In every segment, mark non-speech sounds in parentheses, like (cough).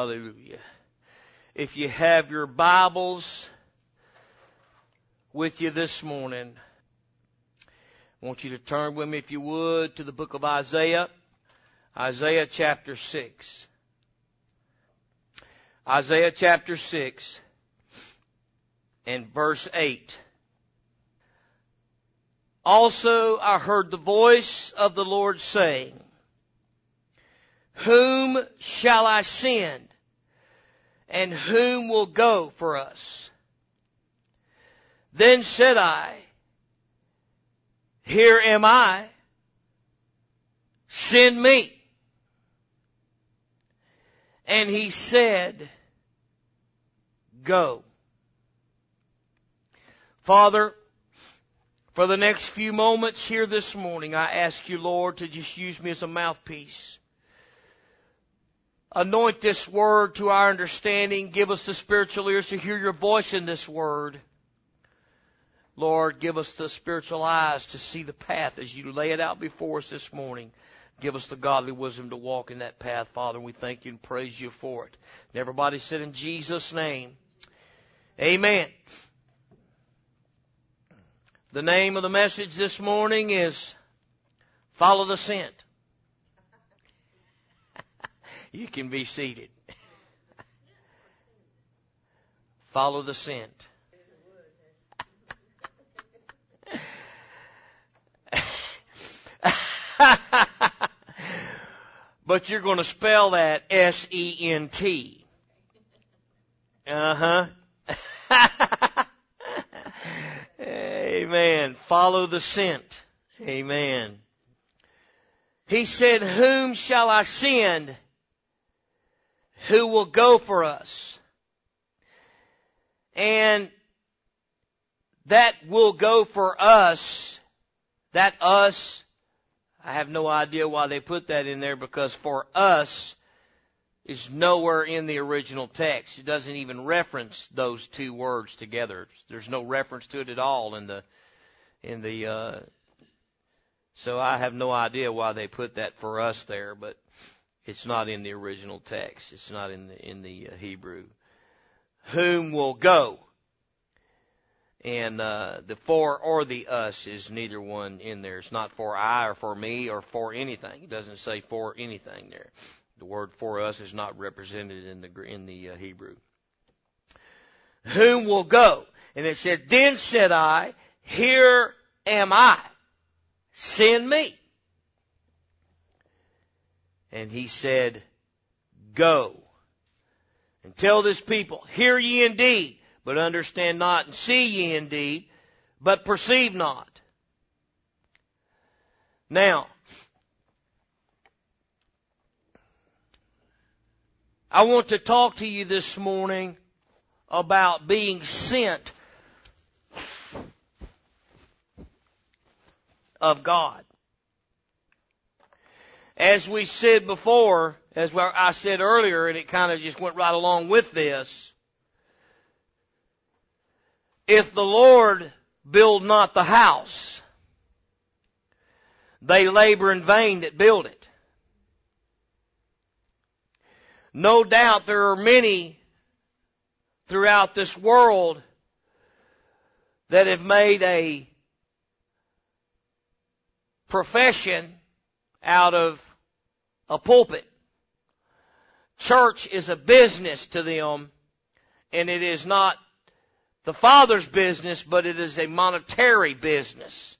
Hallelujah. If you have your Bibles with you this morning, I want you to turn with me, if you would, to the book of Isaiah, Isaiah chapter 6. Isaiah chapter 6 and verse 8. Also I heard the voice of the Lord saying, Whom shall I send? And whom will go for us? Then said I, Here am I, send me. And he said, Go. Father, for the next few moments here this morning, I ask you, Lord, to just use me as a mouthpiece. Anoint this word to our understanding. Give us the spiritual ears to hear your voice in this word. Lord, give us the spiritual eyes to see the path as you lay it out before us this morning. Give us the godly wisdom to walk in that path, Father. We thank you and praise you for it. And everybody said in Jesus' name, Amen. The name of the message this morning is Follow the Scent. You can be seated. Follow the scent. (laughs) but you're going to spell that S-E-N-T. Uh-huh. (laughs) Amen. Follow the scent. Amen. He said, whom shall I send? Who will go for us? And that will go for us. That us, I have no idea why they put that in there because for us is nowhere in the original text. It doesn't even reference those two words together. There's no reference to it at all in the in the uh so I have no idea why they put that for us there, but it's not in the original text. It's not in the in the uh, Hebrew. Whom will go? And uh the for or the us is neither one in there. It's not for I or for me or for anything. It doesn't say for anything there. The word for us is not represented in the in the uh, Hebrew. Whom will go? And it said, then said I, here am I. Send me. And he said, go and tell this people, hear ye indeed, but understand not, and see ye indeed, but perceive not. Now, I want to talk to you this morning about being sent of God. As we said before, as I said earlier, and it kind of just went right along with this, if the Lord build not the house, they labor in vain that build it. No doubt there are many throughout this world that have made a profession out of a pulpit. Church is a business to them and it is not the Father's business, but it is a monetary business.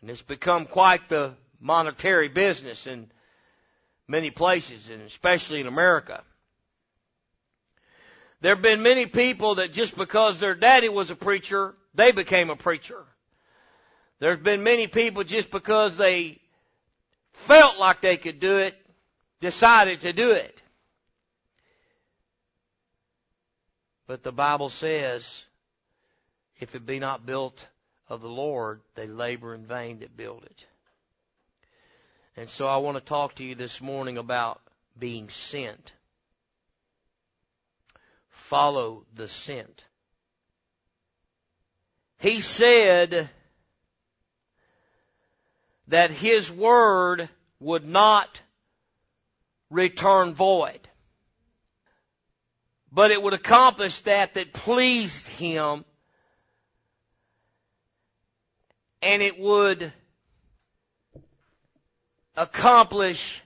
And it's become quite the monetary business in many places and especially in America. There have been many people that just because their daddy was a preacher, they became a preacher. There's been many people just because they felt like they could do it, decided to do it. But the Bible says, if it be not built of the Lord, they labor in vain that build it. And so I want to talk to you this morning about being sent follow the scent. He said that his word would not return void. but it would accomplish that that pleased him and it would accomplish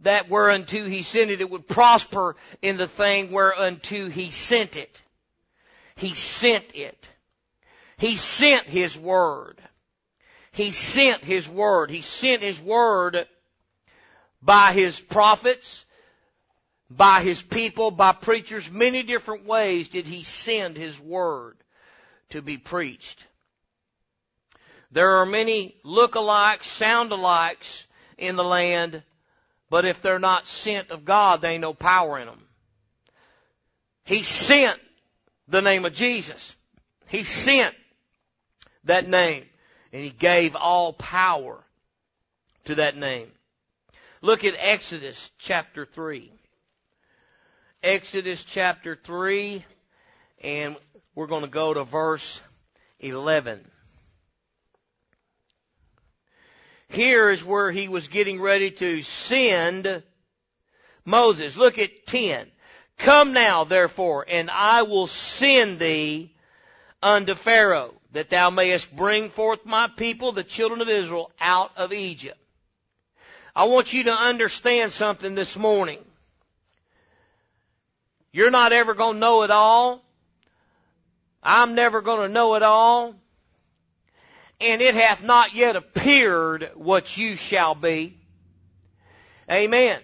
that whereunto he sent it, it would prosper in the thing whereunto he sent it. He sent it. He sent his word. He sent his word. He sent his word by his prophets, by his people, by preachers. Many different ways did he send his word to be preached. There are many look-alikes, sound-alikes in the land, but if they're not sent of God, they ain't no power in them. He sent the name of Jesus. He sent that name and he gave all power to that name. Look at Exodus chapter 3. Exodus chapter 3 and we're going to go to verse 11. Here is where he was getting ready to send Moses. Look at 10. Come now, therefore, and I will send thee unto Pharaoh, that thou mayest bring forth my people, the children of Israel, out of Egypt. I want you to understand something this morning. You're not ever going to know it all. I'm never going to know it all and it hath not yet appeared what you shall be. Amen.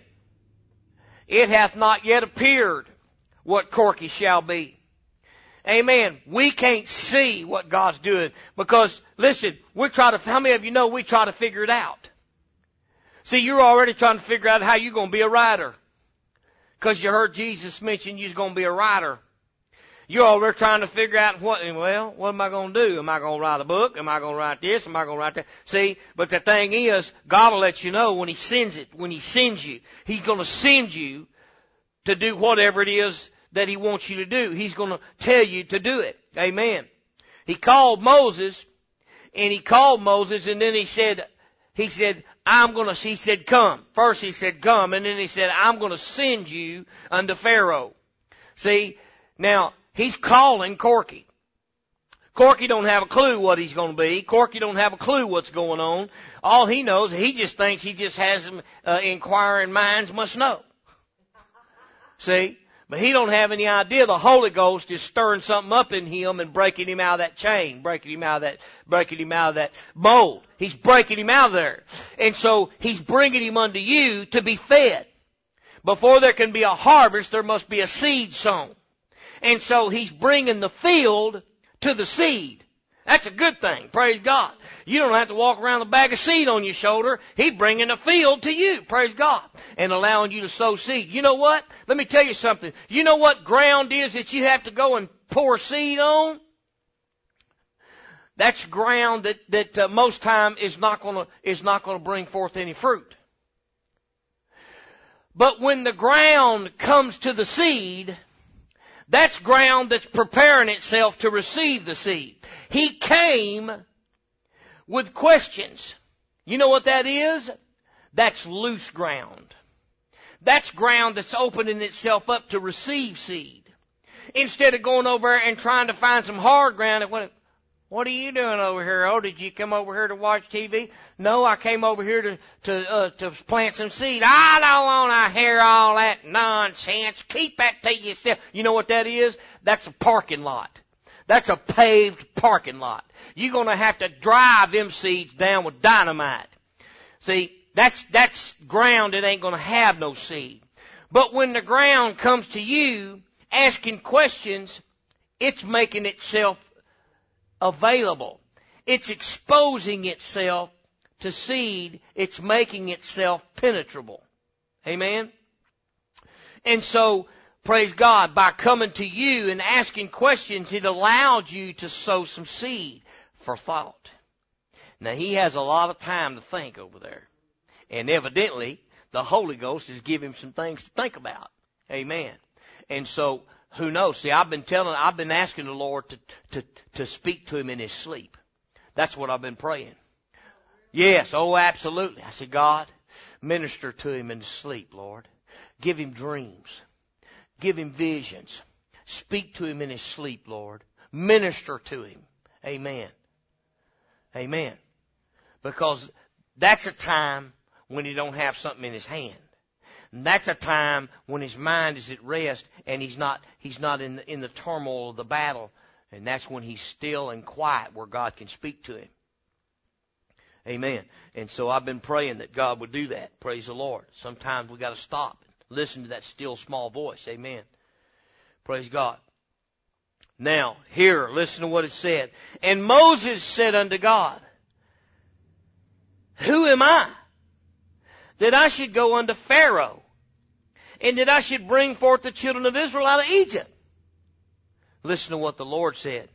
It hath not yet appeared what Corky shall be. Amen. We can't see what God's doing because, listen, we try to, how many of you know we try to figure it out? See, you're already trying to figure out how you're going to be a writer. Cause you heard Jesus mention you're going to be a writer. You're already trying to figure out what, well, what am I going to do? Am I going to write a book? Am I going to write this? Am I going to write that? See, but the thing is, God will let you know when He sends it, when He sends you. He's going to send you to do whatever it is that He wants you to do. He's going to tell you to do it. Amen. He called Moses, and He called Moses, and then He said, He said, I'm gonna, he said, come. First he said, come, and then he said, I'm gonna send you unto Pharaoh. See, now, He's calling Corky. Corky don't have a clue what he's to be. Corky don't have a clue what's going on. All he knows, he just thinks he just has some uh, inquiring minds must know. See? But he don't have any idea the Holy Ghost is stirring something up in him and breaking him out of that chain, breaking him out of that, breaking him out of that mold. He's breaking him out of there. And so he's bringing him unto you to be fed. Before there can be a harvest, there must be a seed sown. And so he's bringing the field to the seed. That's a good thing. Praise God. You don't have to walk around with a bag of seed on your shoulder. He's bringing the field to you. Praise God. And allowing you to sow seed. You know what? Let me tell you something. You know what ground is that you have to go and pour seed on? That's ground that, that uh, most time is not gonna, is not gonna bring forth any fruit. But when the ground comes to the seed, that's ground that's preparing itself to receive the seed. He came with questions. You know what that is? That's loose ground. That's ground that's opening itself up to receive seed. Instead of going over and trying to find some hard ground, what are you doing over here? Oh, did you come over here to watch TV? No, I came over here to to uh, to plant some seed. I don't want to hear all that nonsense. Keep that to yourself. You know what that is? That's a parking lot. That's a paved parking lot. You're gonna have to drive them seeds down with dynamite. See, that's that's ground that ain't gonna have no seed. But when the ground comes to you asking questions, it's making itself available. It's exposing itself to seed. It's making itself penetrable. Amen? And so, praise God, by coming to you and asking questions, it allowed you to sow some seed for thought. Now he has a lot of time to think over there. And evidently, the Holy Ghost is giving him some things to think about. Amen. And so who knows? See, I've been telling, I've been asking the Lord to, to, to speak to him in his sleep. That's what I've been praying. Yes, oh absolutely. I said, God, minister to him in his sleep, Lord. Give him dreams. Give him visions. Speak to him in his sleep, Lord. Minister to him. Amen. Amen. Because that's a time when he don't have something in his hand. And that's a time when his mind is at rest and he's not, he's not in the, in the turmoil of the battle. And that's when he's still and quiet where God can speak to him. Amen. And so I've been praying that God would do that. Praise the Lord. Sometimes we got to stop and listen to that still small voice. Amen. Praise God. Now, here, listen to what it said. And Moses said unto God, Who am I that I should go unto Pharaoh and that I should bring forth the children of Israel out of Egypt? Listen to what the Lord said.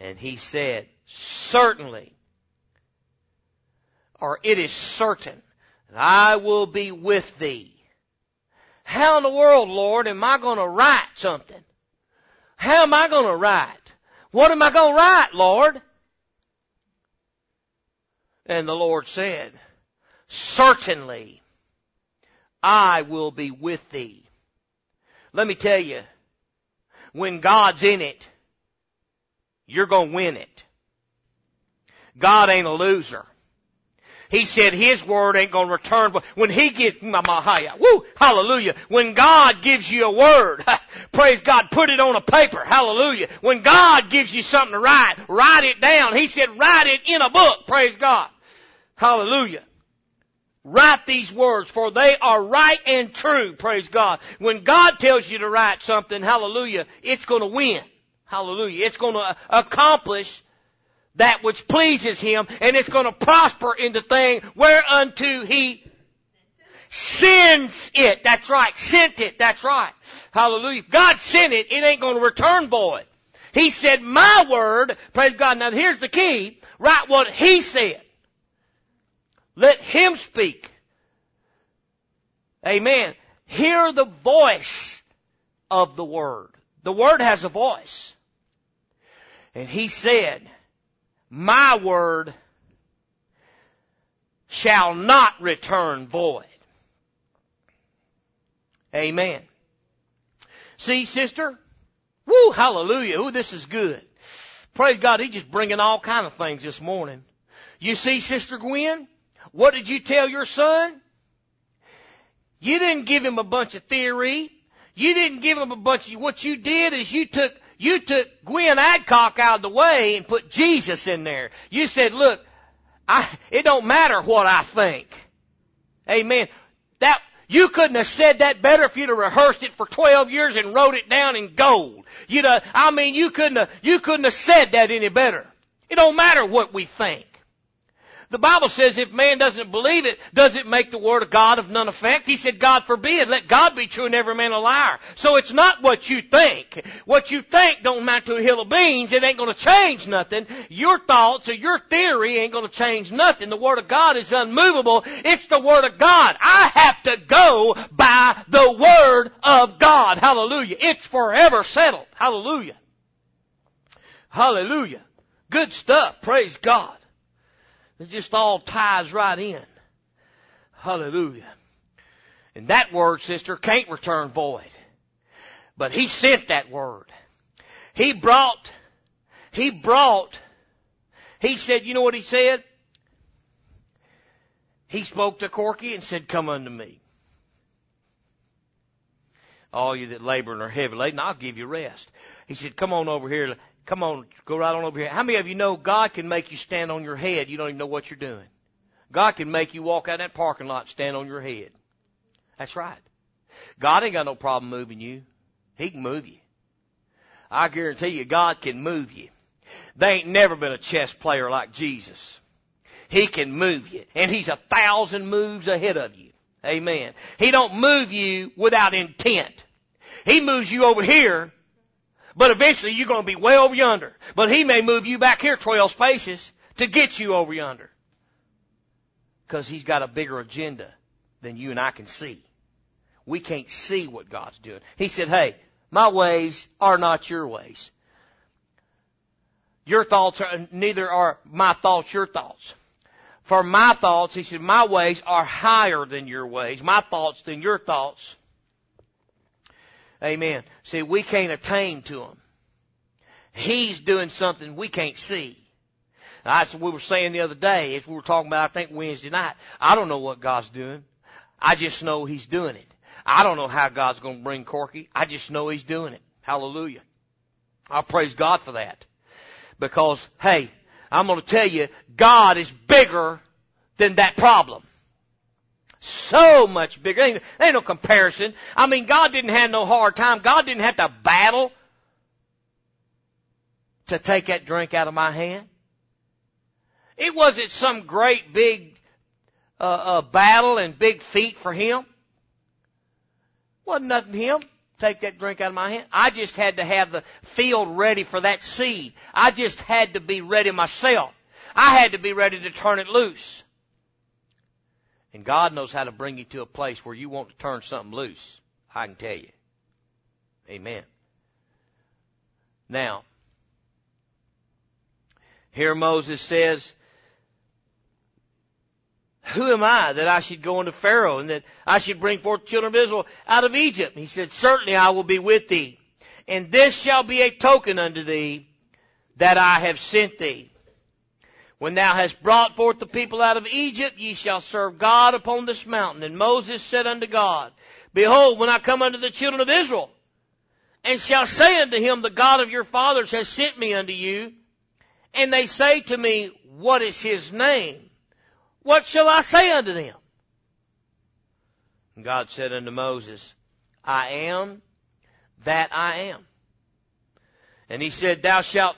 And he said, Certainly, or it is certain, that I will be with thee. How in the world, Lord, am I going to write something? How am I going to write? What am I going to write, Lord? And the Lord said, Certainly, I will be with thee. Let me tell you, when God's in it, you're to win it. God ain't a loser. He said his word ain't gonna return, when he gives, woo, hallelujah. When God gives you a word, (laughs) praise God, put it on a paper, hallelujah. When God gives you something to write, write it down. He said write it in a book, praise God. Hallelujah. Write these words, for they are right and true, praise God. When God tells you to write something, hallelujah, it's gonna win. Hallelujah. It's gonna uh, accomplish that which pleases him, and it's going to prosper in the thing whereunto he sends it. That's right. Sent it. That's right. Hallelujah. God sent it. It ain't going to return void. He said, my word, praise God. Now here's the key. Write what he said. Let him speak. Amen. Hear the voice of the word. The word has a voice. And he said, my word shall not return void. Amen. See, sister? Woo, hallelujah. Ooh, this is good. Praise God, he's just bringing all kind of things this morning. You see, Sister Gwen? What did you tell your son? You didn't give him a bunch of theory. You didn't give him a bunch of, what you did is you took you took Gwen Adcock out of the way and put Jesus in there. You said, look, I, it don't matter what I think. Amen. That, you couldn't have said that better if you'd have rehearsed it for 12 years and wrote it down in gold. You'd have, I mean, you couldn't have, you couldn't have said that any better. It don't matter what we think. The Bible says if man doesn't believe it, does it make the word of God of none effect? He said, God forbid, let God be true and every man a liar. So it's not what you think. What you think don't amount to a hill of beans. It ain't gonna change nothing. Your thoughts or your theory ain't gonna change nothing. The word of God is unmovable. It's the word of God. I have to go by the word of God. Hallelujah. It's forever settled. Hallelujah. Hallelujah. Good stuff. Praise God. It just all ties right in. Hallelujah. And that word, sister, can't return void. But he sent that word. He brought, he brought, he said, you know what he said? He spoke to Corky and said, come unto me. All you that labor and are heavy laden, I'll give you rest. He said, come on over here. Come on, go right on over here. How many of you know God can make you stand on your head? You don't even know what you're doing. God can make you walk out that parking lot stand on your head. That's right. God ain't got no problem moving you. He can move you. I guarantee you God can move you. They ain't never been a chess player like Jesus. He can move you. And He's a thousand moves ahead of you. Amen. He don't move you without intent. He moves you over here but eventually you're going to be way over yonder. But he may move you back here 12 spaces to get you over yonder. Because he's got a bigger agenda than you and I can see. We can't see what God's doing. He said, hey, my ways are not your ways. Your thoughts are, neither are my thoughts your thoughts. For my thoughts, he said, my ways are higher than your ways. My thoughts than your thoughts. Amen. See, we can't attain to him. He's doing something we can't see. That's what we were saying the other day as we were talking about, I think Wednesday night. I don't know what God's doing. I just know He's doing it. I don't know how God's going to bring Corky. I just know He's doing it. Hallelujah. I praise God for that. Because, hey, I'm going to tell you, God is bigger than that problem. So much bigger. Ain't, ain't no comparison. I mean, God didn't have no hard time. God didn't have to battle to take that drink out of my hand. It wasn't some great big uh, uh, battle and big feat for him. Wasn't nothing him. Take that drink out of my hand. I just had to have the field ready for that seed. I just had to be ready myself. I had to be ready to turn it loose. And God knows how to bring you to a place where you want to turn something loose. I can tell you. Amen. Now, here Moses says, who am I that I should go unto Pharaoh and that I should bring forth children of Israel out of Egypt? He said, certainly I will be with thee. And this shall be a token unto thee that I have sent thee. When thou hast brought forth the people out of Egypt, ye shall serve God upon this mountain. And Moses said unto God, Behold, when I come unto the children of Israel, and shall say unto him, The God of your fathers has sent me unto you, and they say to me, What is his name? What shall I say unto them? And God said unto Moses, I am that I am. And he said, Thou shalt,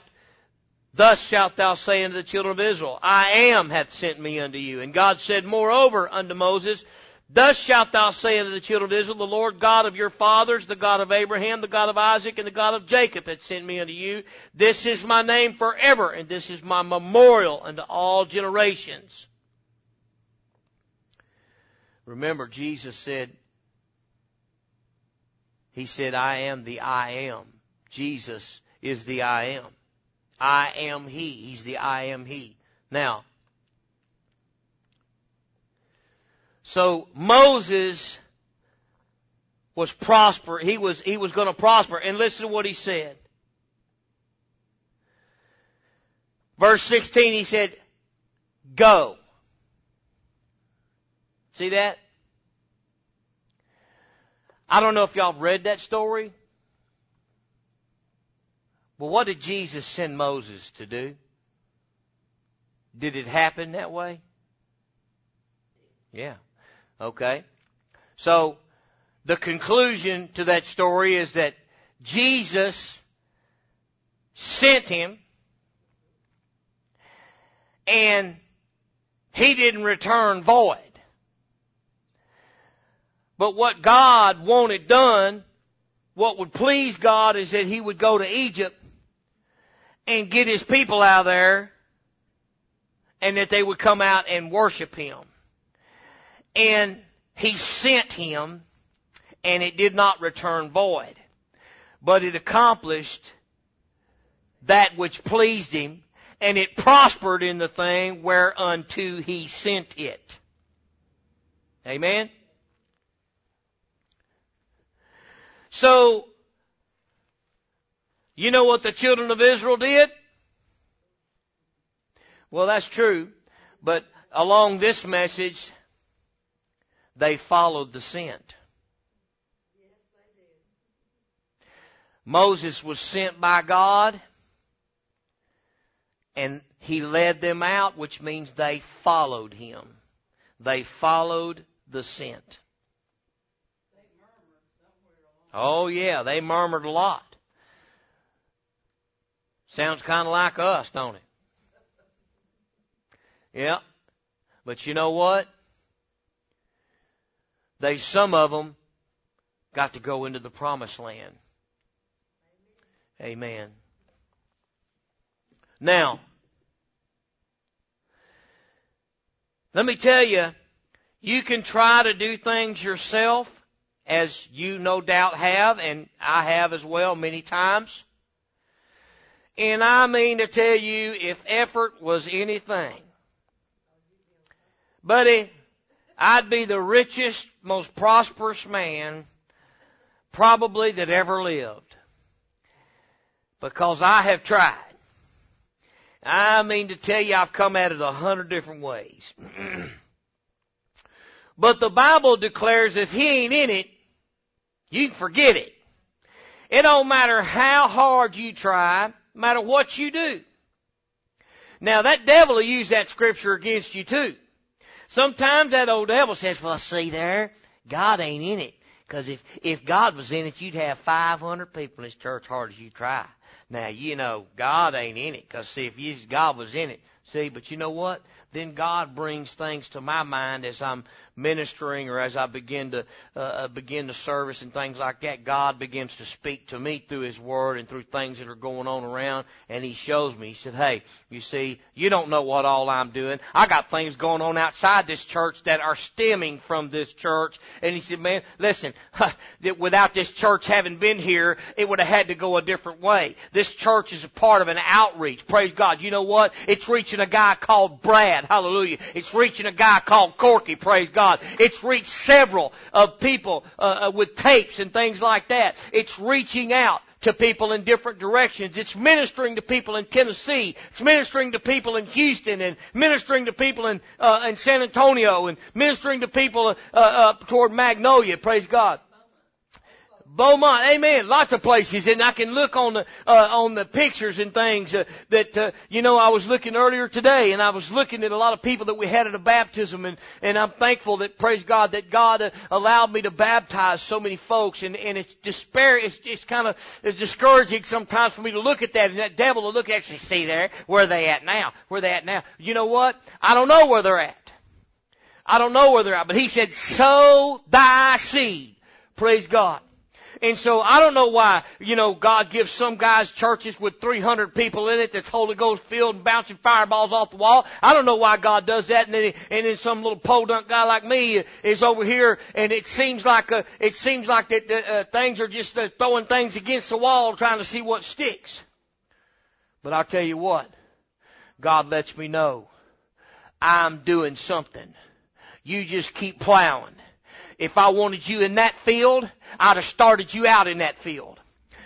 thus shalt thou say unto the children of Israel, I am hath sent me unto you. And God said, Moreover unto Moses, Thus shalt thou say unto the children of Israel, The Lord God of your fathers, the God of Abraham, the God of Isaac, and the God of Jacob hath sent me unto you. This is my name forever, and this is my memorial unto all generations. Remember, Jesus said, He said, I am the I am. Jesus is the I am. I am He. He's the I am He. Now, so Moses was prosper. He was, he was going to prosper. And listen to what he said. Verse 16, he said, go. See that? I don't know if y'all read that story. But what did Jesus send Moses to do? Did it happen that way? Yeah. Okay. So, the conclusion to that story is that Jesus sent him and he didn't return void. But what God wanted done, what would please God is that He would go to Egypt and get His people out there and that they would come out and worship Him. And He sent Him and it did not return void. But it accomplished that which pleased Him and it prospered in the thing whereunto He sent it. Amen? So, you know what the children of Israel did? Well, that's true. But along this message, they followed the scent. Moses was sent by God and he led them out, which means they followed him. They followed the scent. Oh yeah, they murmured a lot. Sounds kind of like us, don't it? Yeah. But you know what? They, some of them got to go into the promised land. Amen. Now, let me tell you, you can try to do things yourself as you no doubt have, and I have as well many times. And I mean to tell you, if effort was anything, buddy, I'd be the richest, most prosperous man, probably that ever lived. Because I have tried. I mean to tell you, I've come at it a hundred different ways. (clears throat) but the Bible declares if he ain't in it, you can forget it. It don't matter how hard you try, no matter what you do. Now that devil will use that scripture against you too. Sometimes that old devil says, well see there, God ain't in it. Cause if, if God was in it, you'd have 500 people in this church hard as you try. Now, you know, God ain't in it. Cause see, if God was in it, see, but you know what? Then God brings things to my mind as I'm ministering or as I begin to uh, uh, begin the service and things like that, God begins to speak to me through His Word and through things that are going on around, and He shows me. He said, "Hey, you see, you don't know what all I'm doing. I got things going on outside this church that are stemming from this church." And He said, "Man, listen, (laughs) that without this church having been here, it would have had to go a different way. This church is a part of an outreach. Praise God. You know what? It's reaching a guy called Brad. Hallelujah. It's reaching a guy called Corky. Praise God. God. It's reached several of people uh, uh, with tapes and things like that. It's reaching out to people in different directions. It's ministering to people in Tennessee. It's ministering to people in Houston and ministering to people in uh, in San Antonio and ministering to people uh, uh, toward Magnolia. Praise God. Beaumont, amen. Lots of places, and I can look on the uh, on the pictures and things uh, that uh, you know. I was looking earlier today, and I was looking at a lot of people that we had at a baptism, and and I'm thankful that praise God that God uh, allowed me to baptize so many folks, and and it's despair. It's it's kind of it's discouraging sometimes for me to look at that, and that devil to look at and see there where they at now, where they at now. You know what? I don't know where they're at. I don't know where they're at, but He said, "Sow thy seed." Praise God. And so I don't know why, you know, God gives some guys churches with 300 people in it that's Holy Ghost filled and bouncing fireballs off the wall. I don't know why God does that. And then, and then some little podunk guy like me is over here and it seems like, uh, it seems like that, uh, things are just uh, throwing things against the wall trying to see what sticks. But I'll tell you what, God lets me know I'm doing something. You just keep plowing. If I wanted you in that field, I'd have started you out in that field.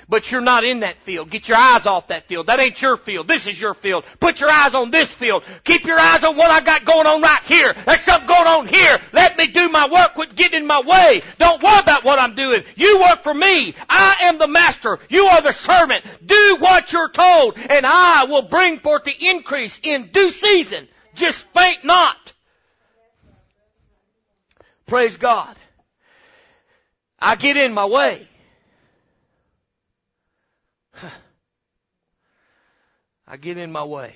But you're not in that field. Get your eyes off that field. That ain't your field. This is your field. Put your eyes on this field. Keep your eyes on what I got going on right here. There's something going on here. Let me do my work. Quit getting in my way. Don't worry about what I'm doing. You work for me. I am the master. You are the servant. Do what you're told and I will bring forth the increase in due season. Just faint not. Praise God. I get in my way. (sighs) I get in my way.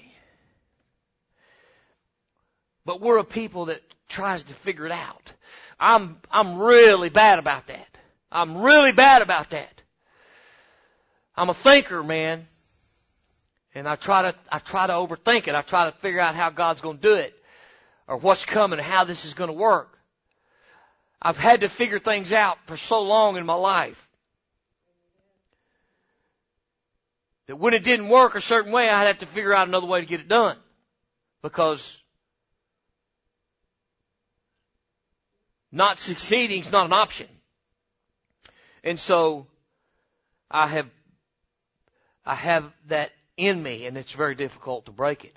But we're a people that tries to figure it out. I'm, I'm really bad about that. I'm really bad about that. I'm a thinker, man. And I try to, I try to overthink it. I try to figure out how God's to do it or what's coming how this is to work. I've had to figure things out for so long in my life. That when it didn't work a certain way, I'd have to figure out another way to get it done. Because not succeeding is not an option. And so I have I have that in me and it's very difficult to break it.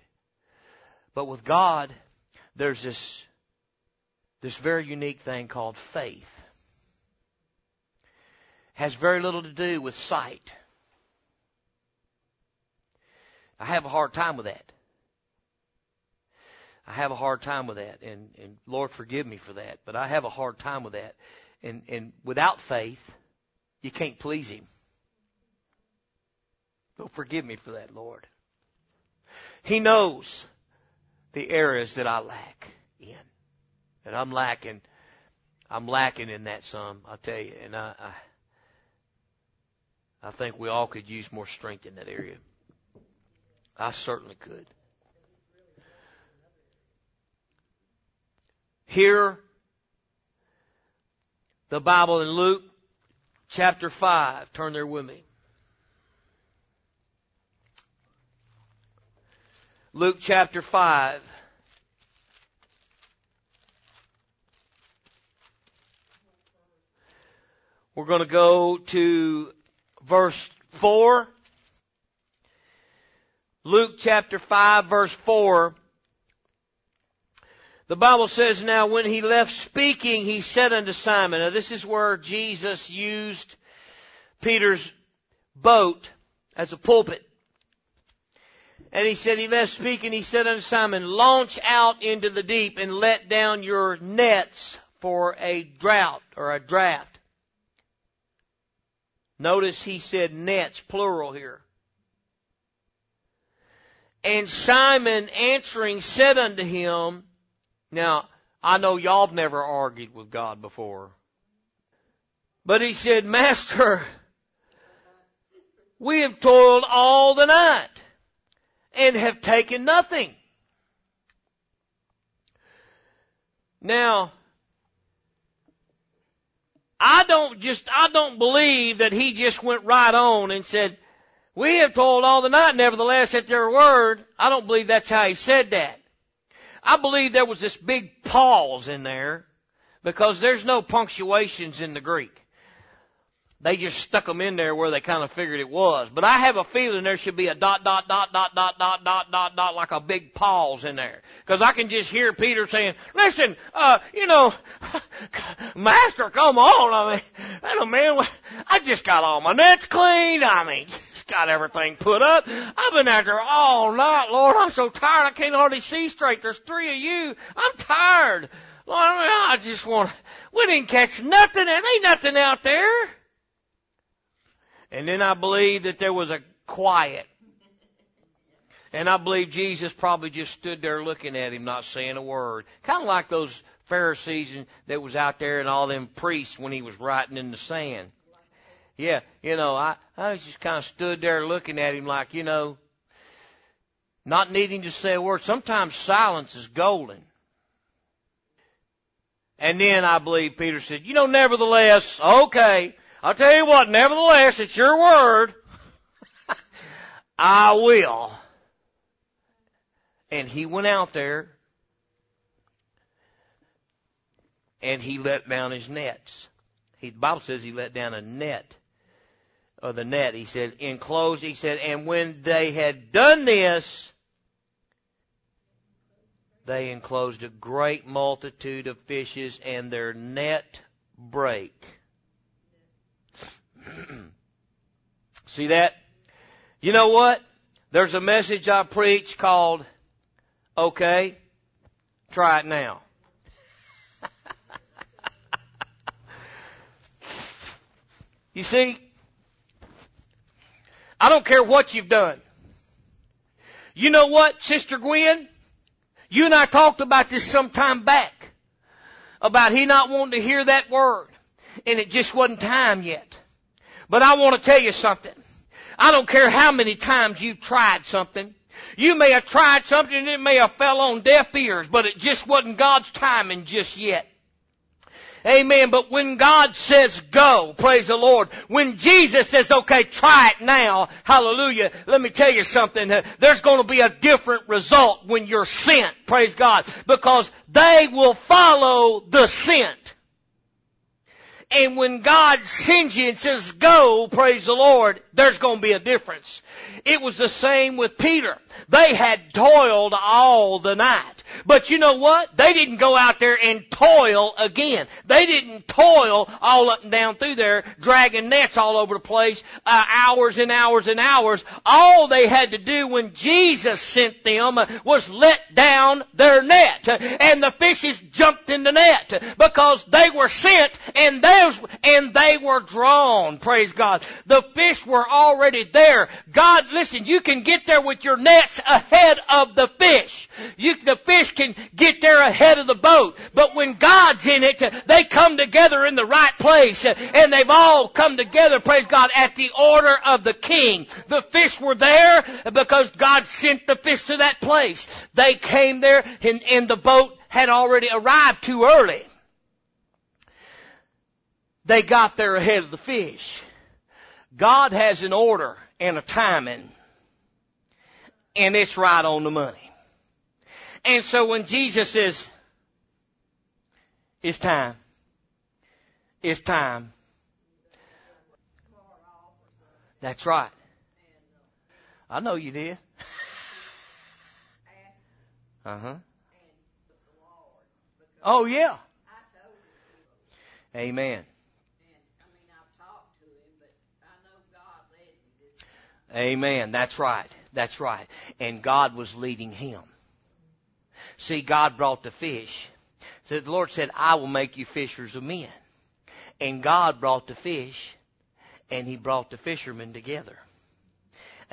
But with God, there's this this very unique thing called faith. Has very little to do with sight. I have a hard time with that. I have a hard time with that, and, and Lord forgive me for that, but I have a hard time with that. And, and without faith, you can't please Him. So forgive me for that, Lord. He knows the areas that I lack. And I'm lacking, I'm lacking in that some, I'll tell you. And I, I, I think we all could use more strength in that area. I certainly could. Here, the Bible in Luke chapter 5. Turn there with me. Luke chapter 5. We're going to go to verse 4. Luke chapter 5 verse 4. The Bible says, now when he left speaking, he said unto Simon, now this is where Jesus used Peter's boat as a pulpit. And he said, he left speaking, he said unto Simon, launch out into the deep and let down your nets for a drought or a draft. Notice he said nets, plural here. And Simon answering said unto him, now, I know y'all have never argued with God before. But he said, Master, we have toiled all the night and have taken nothing. Now, I don't just, I don't believe that he just went right on and said, we have told all the night, nevertheless at their word. I don't believe that's how he said that. I believe there was this big pause in there because there's no punctuations in the Greek. They just stuck them in there where they kind of figured it was. But I have a feeling there should be a dot, dot, dot, dot, dot, dot, dot, dot, dot, like a big pause in there. Cause I can just hear Peter saying, listen, uh, you know, (laughs) master, come on. I mean, I man, I just got all my nets cleaned. I mean, (laughs) just got everything put up. I've been out there all night, Lord. I'm so tired. I can't hardly see straight. There's three of you. I'm tired. Lord, I, mean, I just want, we didn't catch nothing. There ain't nothing out there. And then I believe that there was a quiet. And I believe Jesus probably just stood there looking at him, not saying a word. Kind of like those Pharisees that was out there and all them priests when he was writing in the sand. Yeah, you know, I, I just kind of stood there looking at him like, you know, not needing to say a word. Sometimes silence is golden. And then I believe Peter said, you know, nevertheless, okay, I'll tell you what, nevertheless, it's your word. I will. And he went out there and he let down his nets. He, the Bible says he let down a net of the net. He said, enclosed, he said, and when they had done this, they enclosed a great multitude of fishes and their net break. See that? You know what? There's a message I preach called, okay, try it now. (laughs) you see, I don't care what you've done. You know what, Sister Gwen? You and I talked about this some time back. About he not wanting to hear that word. And it just wasn't time yet. But I want to tell you something. I don't care how many times you've tried something. You may have tried something and it may have fell on deaf ears, but it just wasn't God's timing just yet. Amen. But when God says go, praise the Lord. When Jesus says, okay, try it now, hallelujah. Let me tell you something. There's going to be a different result when you're sent, praise God. Because they will follow the sent. And when God sends you and says go, praise the Lord, there's going to be a difference. It was the same with Peter. They had toiled all the night. But you know what? They didn't go out there and toil again. They didn't toil all up and down through there, dragging nets all over the place, uh, hours and hours and hours. All they had to do when Jesus sent them was let down their net. And the fishes jumped in the net because they were sent and those, and they were drawn. Praise God. The fish were already there. God, listen, you can get there with your nets ahead of the fish. You, the fish can get there ahead of the boat. But when God's in it, they come together in the right place. And they've all come together, praise God, at the order of the king. The fish were there because God sent the fish to that place. They came there and, and the boat had already arrived too early. They got there ahead of the fish. God has an order and a timing. And it's right on the money. And so when Jesus says, it's time, it's time, That's right. I know you did. Uh huh. Oh yeah. Amen. Amen. That's right. That's right. And God was leading him. See, God brought the fish. So the Lord said, I will make you fishers of men. And God brought the fish and he brought the fishermen together.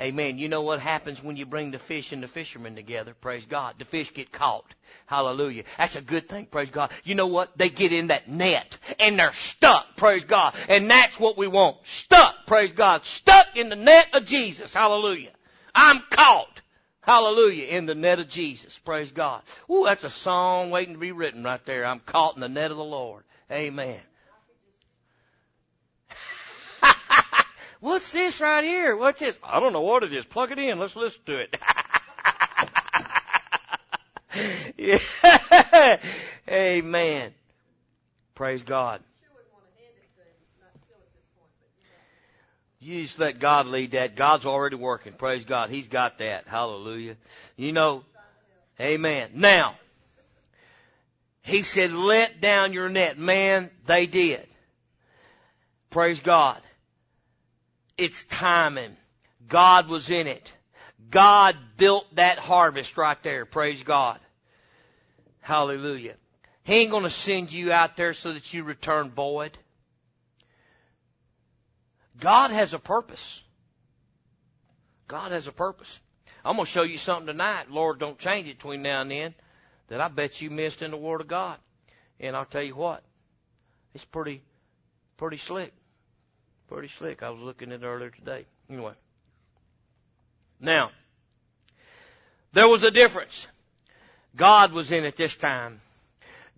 Amen. You know what happens when you bring the fish and the fishermen together? Praise God. The fish get caught. Hallelujah. That's a good thing. Praise God. You know what? They get in that net and they're stuck. Praise God. And that's what we want. Stuck. Praise God. Stuck in the net of Jesus. Hallelujah. I'm caught. Hallelujah. In the net of Jesus. Praise God. Ooh, that's a song waiting to be written right there. I'm caught in the net of the Lord. Amen. What's this right here? What's this? I don't know what it is. Plug it in. Let's listen to it. (laughs) yeah. Amen. Praise God. You just let God lead that. God's already working. Praise God. He's got that. Hallelujah. You know, amen. Now, he said, let down your net. Man, they did. Praise God. It's timing. God was in it. God built that harvest right there. Praise God. Hallelujah. He ain't gonna send you out there so that you return void. God has a purpose. God has a purpose. I'm gonna show you something tonight. Lord, don't change it between now and then that I bet you missed in the Word of God. And I'll tell you what, it's pretty, pretty slick. Pretty slick. I was looking at it earlier today. Anyway. Now, there was a difference. God was in it this time.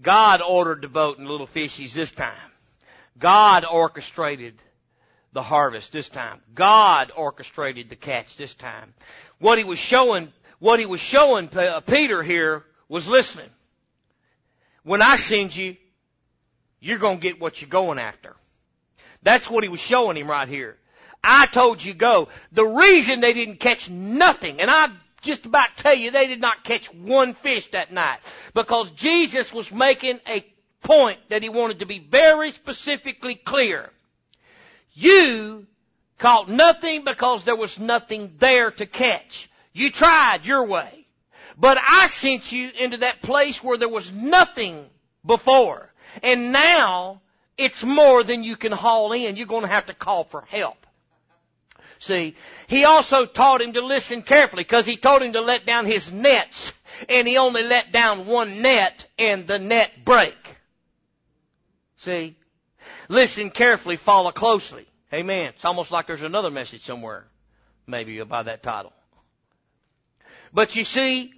God ordered the boat and little fishies this time. God orchestrated the harvest this time. God orchestrated the catch this time. What he was showing, what he was showing uh, Peter here was listening. When I send you, you're gonna get what you're going after. That's what he was showing him right here. I told you go. The reason they didn't catch nothing, and I just about tell you they did not catch one fish that night, because Jesus was making a point that he wanted to be very specifically clear. You caught nothing because there was nothing there to catch. You tried your way. But I sent you into that place where there was nothing before. And now it's more than you can haul in. You're going to have to call for help. See, he also taught him to listen carefully because he told him to let down his nets and he only let down one net and the net break. See, listen carefully, follow closely. Amen. It's almost like there's another message somewhere, maybe by that title. But you see,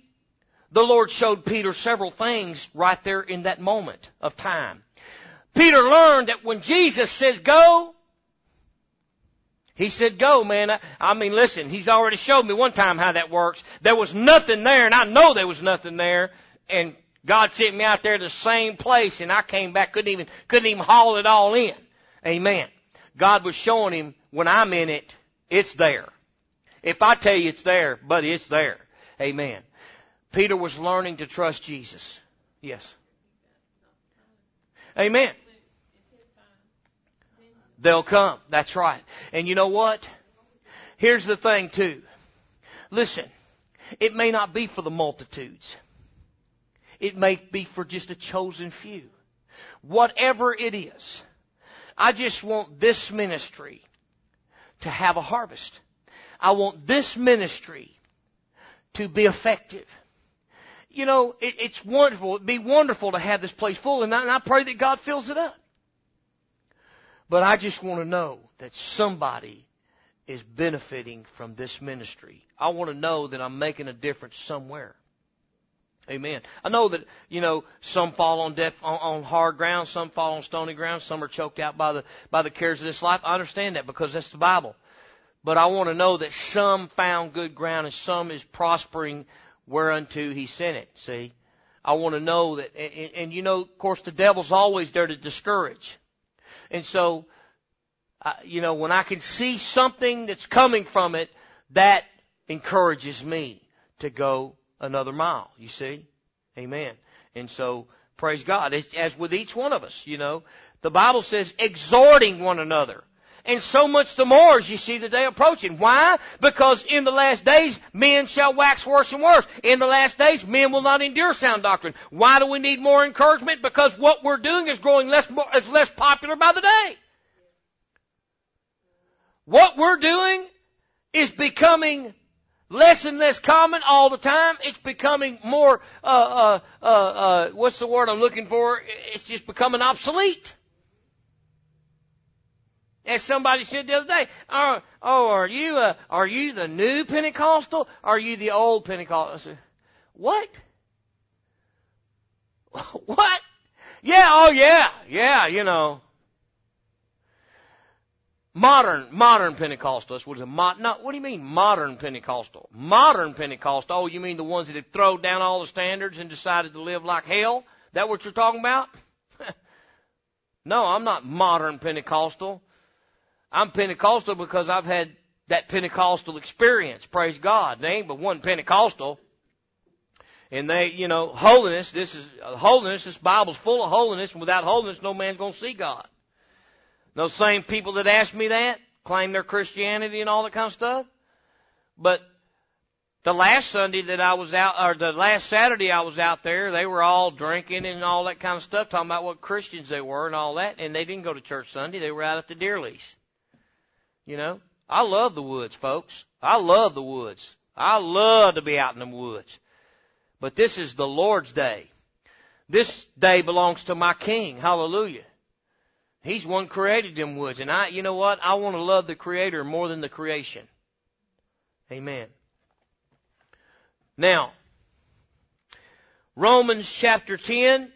the Lord showed Peter several things right there in that moment of time. Peter learned that when Jesus says go, he said go, man. I, I mean, listen, he's already showed me one time how that works. There was nothing there, and I know there was nothing there, and God sent me out there to the same place, and I came back, couldn't even, couldn't even haul it all in. Amen. God was showing him, when I'm in it, it's there. If I tell you it's there, buddy, it's there. Amen. Peter was learning to trust Jesus. Yes. Amen. They'll come. That's right. And you know what? Here's the thing too. Listen, it may not be for the multitudes. It may be for just a chosen few. Whatever it is, I just want this ministry to have a harvest. I want this ministry to be effective. You know, it, it's wonderful. It'd be wonderful to have this place full, and I, and I pray that God fills it up. But I just want to know that somebody is benefiting from this ministry. I want to know that I'm making a difference somewhere. Amen. I know that, you know, some fall on deaf, on, on hard ground, some fall on stony ground, some are choked out by the, by the cares of this life. I understand that because that's the Bible. But I want to know that some found good ground and some is prospering whereunto he sent it. See? I want to know that, and, and you know, of course the devil's always there to discourage. And so, uh, you know, when I can see something that's coming from it, that encourages me to go another mile. You see? Amen. And so, praise God. As with each one of us, you know, the Bible says exhorting one another. And so much the more as you see the day approaching. Why? Because in the last days, men shall wax worse and worse. In the last days, men will not endure sound doctrine. Why do we need more encouragement? Because what we're doing is growing less, more, is less popular by the day. What we're doing is becoming less and less common all the time. It's becoming more, uh, uh, uh, uh, what's the word I'm looking for? It's just becoming obsolete. As somebody said the other day, oh, oh are you, uh, are you the new Pentecostal? Or are you the old Pentecostal? Said, what? (laughs) what? Yeah, oh yeah, yeah, you know. Modern, modern Pentecostalists. What is a mod, no, what do you mean modern Pentecostal? Modern Pentecostal. Oh, you mean the ones that have thrown down all the standards and decided to live like hell? That what you're talking about? (laughs) no, I'm not modern Pentecostal. I'm Pentecostal because I've had that Pentecostal experience. Praise God. They ain't but one Pentecostal. And they, you know, holiness, this is, holiness, this Bible's full of holiness, and without holiness, no man's gonna see God. Those same people that ask me that claim their Christianity and all that kind of stuff. But the last Sunday that I was out, or the last Saturday I was out there, they were all drinking and all that kind of stuff, talking about what Christians they were and all that, and they didn't go to church Sunday. They were out at the deer lease. You know, I love the woods, folks. I love the woods. I love to be out in the woods. But this is the Lord's day. This day belongs to my King. Hallelujah. He's one created them woods. And I, you know what? I want to love the Creator more than the creation. Amen. Now, Romans chapter 10.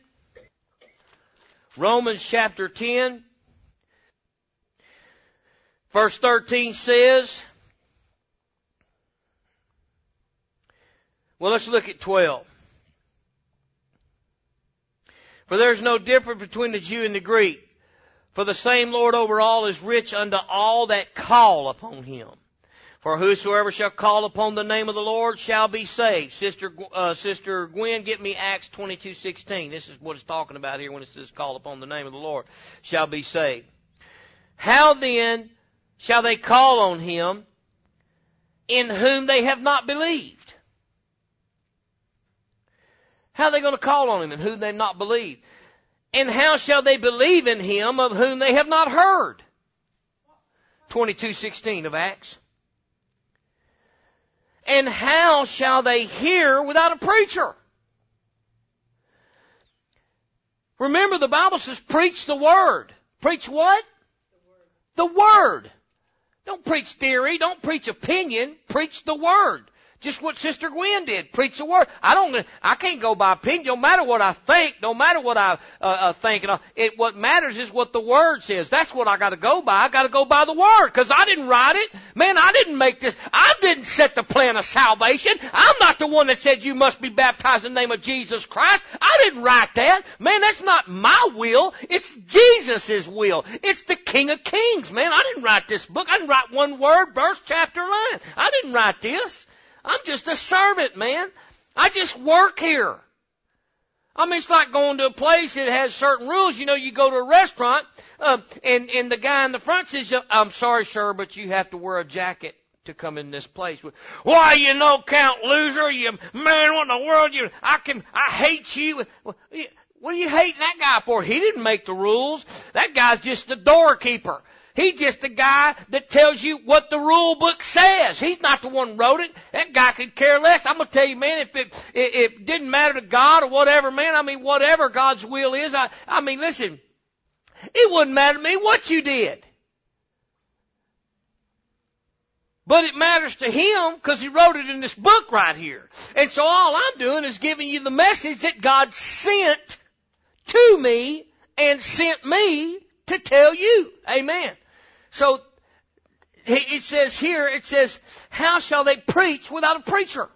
Romans chapter 10. Verse 13 says, well, let's look at 12. For there's no difference between the Jew and the Greek. For the same Lord over all is rich unto all that call upon him. For whosoever shall call upon the name of the Lord shall be saved. Sister, uh, Sister Gwen, get me Acts 22:16. This is what it's talking about here when it says call upon the name of the Lord shall be saved. How then shall they call on him in whom they have not believed? How are they going to call on him in whom they've not believed? And how shall they believe in him of whom they have not heard? 22:16 of Acts. And how shall they hear without a preacher? Remember the Bible says preach the word. Preach what? The word. The word. Don't preach theory, don't preach opinion, preach the word. Just what Sister Gwen did. Preach the word. I don't, I can't go by opinion. No matter what I think, no matter what I, uh, uh, think, and it, what matters is what the word says. That's what I gotta go by. I gotta go by the word. Cause I didn't write it. Man, I didn't make this. I didn't set the plan of salvation. I'm not the one that said you must be baptized in the name of Jesus Christ. I didn't write that. Man, that's not my will. It's Jesus' will. It's the King of Kings, man. I didn't write this book. I didn't write one word, verse, chapter, line. I didn't write this. I'm just a servant, man. I just work here. I mean, it's like going to a place that has certain rules. You know, you go to a restaurant, uh, and and the guy in the front says, "I'm sorry, sir, but you have to wear a jacket to come in this place." Why, you no count loser, you man! What in the world? You, I can, I hate you. What are you hating that guy for? He didn't make the rules. That guy's just the doorkeeper. He's just the guy that tells you what the rule book says. He's not the one wrote it. That guy could care less. I'm gonna tell you, man, if it, it, it didn't matter to God or whatever, man, I mean, whatever God's will is, I, I mean, listen, it wouldn't matter to me what you did. But it matters to him because he wrote it in this book right here. And so all I'm doing is giving you the message that God sent to me and sent me to tell you. Amen. So it says here, it says, how shall they preach without a preacher?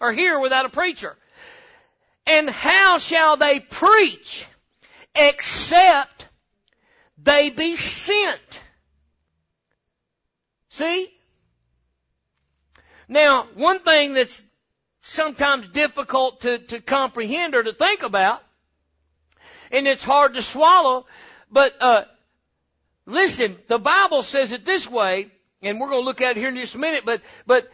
Or hear without a preacher? And how shall they preach except they be sent. See? Now, one thing that's sometimes difficult to, to comprehend or to think about, and it's hard to swallow, but, uh, listen, the Bible says it this way, and we're going to look at it here in just a minute, but, but,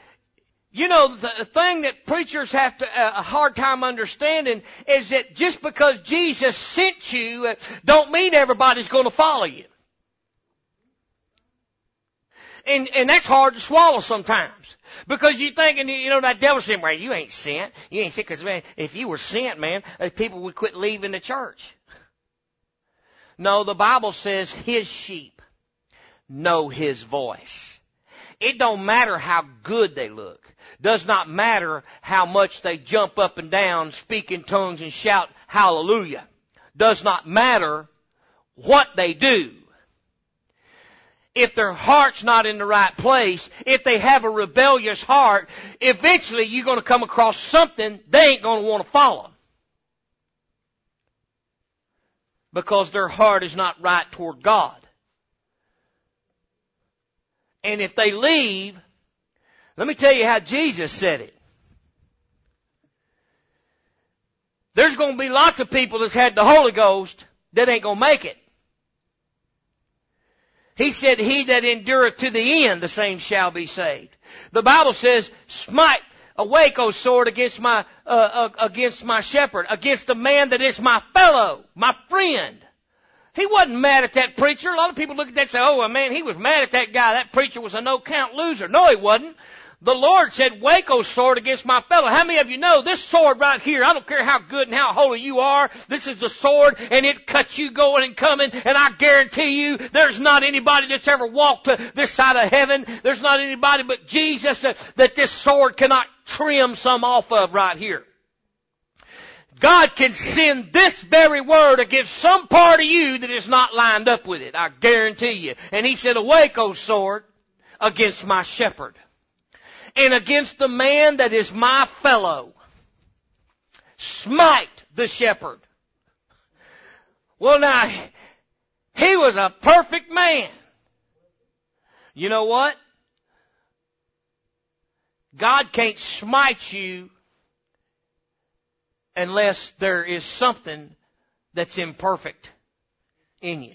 you know, the thing that preachers have to, uh, a hard time understanding is that just because Jesus sent you, uh, don't mean everybody's going to follow you. And, and that's hard to swallow sometimes. Because you thinking, you know, that devil saying, well, you ain't sent. You ain't sent because, man, if you were sent, man, uh, people would quit leaving the church. No, the Bible says his sheep know his voice. It don't matter how good they look. Does not matter how much they jump up and down, speak in tongues and shout hallelujah. Does not matter what they do if their heart's not in the right place, if they have a rebellious heart, eventually you're going to come across something they ain't going to want to follow. Because their heart is not right toward God. And if they leave, let me tell you how Jesus said it. There's going to be lots of people that's had the Holy Ghost that ain't going to make it. He said, he that endureth to the end, the same shall be saved. The Bible says, smite, awake, O sword, against my, uh, uh, against my shepherd, against the man that is my fellow, my friend. He wasn't mad at that preacher. A lot of people look at that and say, oh man, he was mad at that guy. That preacher was a no count loser. No, he wasn't. The Lord said, Waco sword against my fellow. How many of you know this sword right here, I don't care how good and how holy you are, this is the sword and it cuts you going and coming and I guarantee you there's not anybody that's ever walked to this side of heaven, there's not anybody but Jesus that, that this sword cannot trim some off of right here. God can send this very word against some part of you that is not lined up with it. I guarantee you. And he said, awake, O sword, against my shepherd and against the man that is my fellow. Smite the shepherd. Well now, he was a perfect man. You know what? God can't smite you unless there is something that's imperfect in you.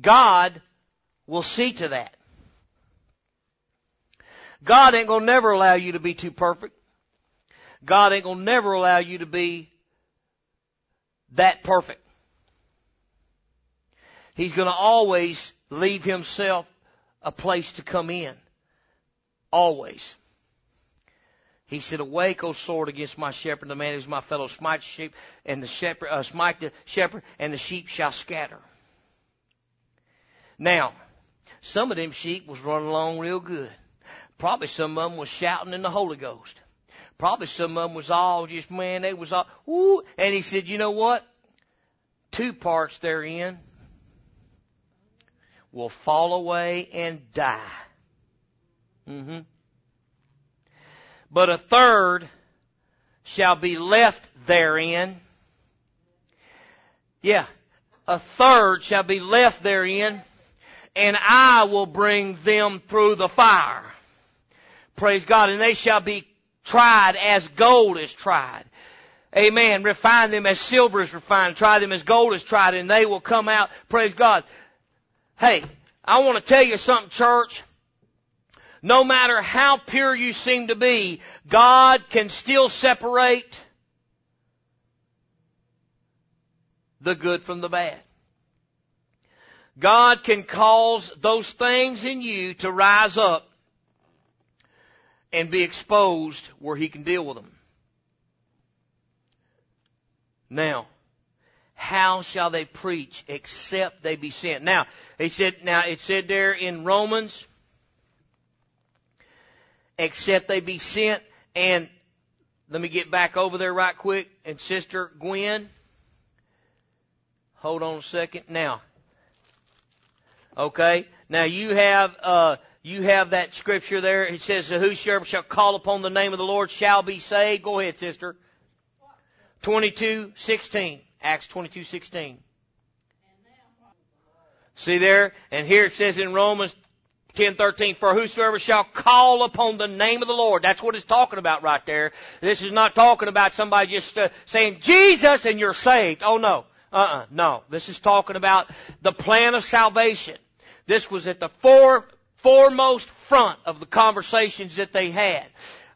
God will see to that. God ain't gonna never allow you to be too perfect. God ain't gonna never allow you to be that perfect. He's gonna always leave himself a place to come in. Always. He said, Awake, O sword, against my shepherd, the man who is my fellow, smite sheep, and the shepherd, uh, smite the shepherd, and the sheep shall scatter. Now, some of them sheep was running along real good. Probably some of them was shouting in the Holy Ghost. Probably some of them was all just, man, they was all, woo. And he said, you know what? Two parts therein will fall away and die. Mm-hmm. But a third shall be left therein. Yeah. A third shall be left therein, and I will bring them through the fire. Praise God. And they shall be tried as gold is tried. Amen. Refine them as silver is refined. Try them as gold is tried and they will come out. Praise God. Hey, I want to tell you something, church. No matter how pure you seem to be, God can still separate the good from the bad. God can cause those things in you to rise up and be exposed where he can deal with them. Now, how shall they preach except they be sent? Now, he said, now it said there in Romans, except they be sent, and let me get back over there right quick, and Sister Gwen, hold on a second. Now, okay, now you have, uh, you have that scripture there. It says, whosoever shall call upon the name of the Lord shall be saved. Go ahead, sister. 22, 16. Acts 22, 16. See there? And here it says in Romans 10:13 for whosoever shall call upon the name of the Lord that's what it's talking about right there. This is not talking about somebody just uh, saying Jesus and you're saved. Oh no. Uh-uh. No. This is talking about the plan of salvation. This was at the fore, foremost front of the conversations that they had.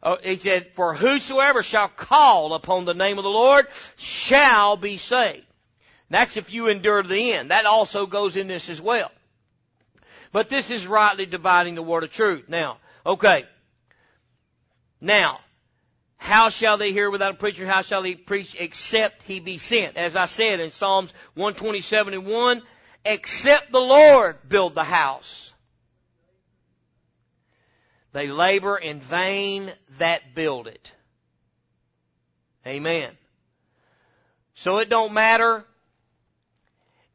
Uh, he said for whosoever shall call upon the name of the Lord shall be saved. That's if you endure to the end. That also goes in this as well but this is rightly dividing the word of truth. Now, okay. Now, how shall they hear without a preacher? How shall they preach except he be sent? As I said in Psalms 127 and 1, except the Lord build the house. They labor in vain that build it. Amen. So it don't matter.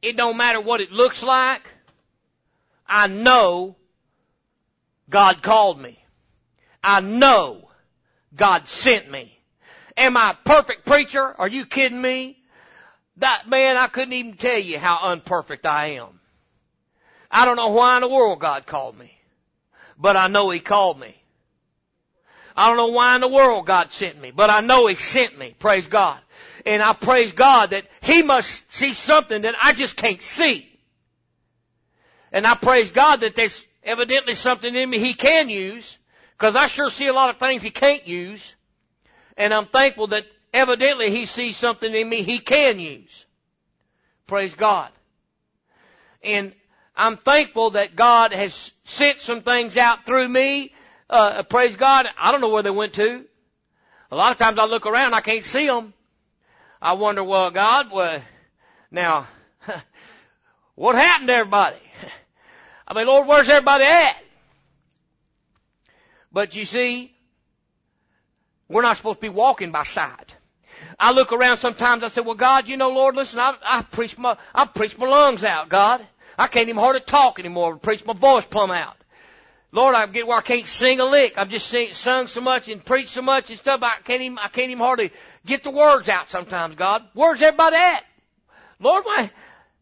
It don't matter what it looks like. I know God called me. I know God sent me. Am I a perfect preacher? Are you kidding me? That man, I couldn't even tell you how unperfect I am. I don't know why in the world God called me, but I know He called me. I don't know why in the world God sent me, but I know He sent me. Praise God. And I praise God that He must see something that I just can't see. And I praise God that there's evidently something in me He can use, because I sure see a lot of things He can't use. And I'm thankful that evidently He sees something in me He can use. Praise God. And I'm thankful that God has sent some things out through me. Uh, praise God. I don't know where they went to. A lot of times I look around, I can't see them. I wonder, well, God, well, now, (laughs) what happened to everybody? I mean, Lord, where's everybody at? But you see, we're not supposed to be walking by sight. I look around sometimes, I say, well God, you know, Lord, listen, I, I preach my, I preach my lungs out, God. I can't even hardly talk anymore, I preach my voice plumb out. Lord, I get where I can't sing a lick. I've just sing, sung so much and preached so much and stuff, I can't even, I can't even hardly get the words out sometimes, God. Where's everybody at? Lord, why,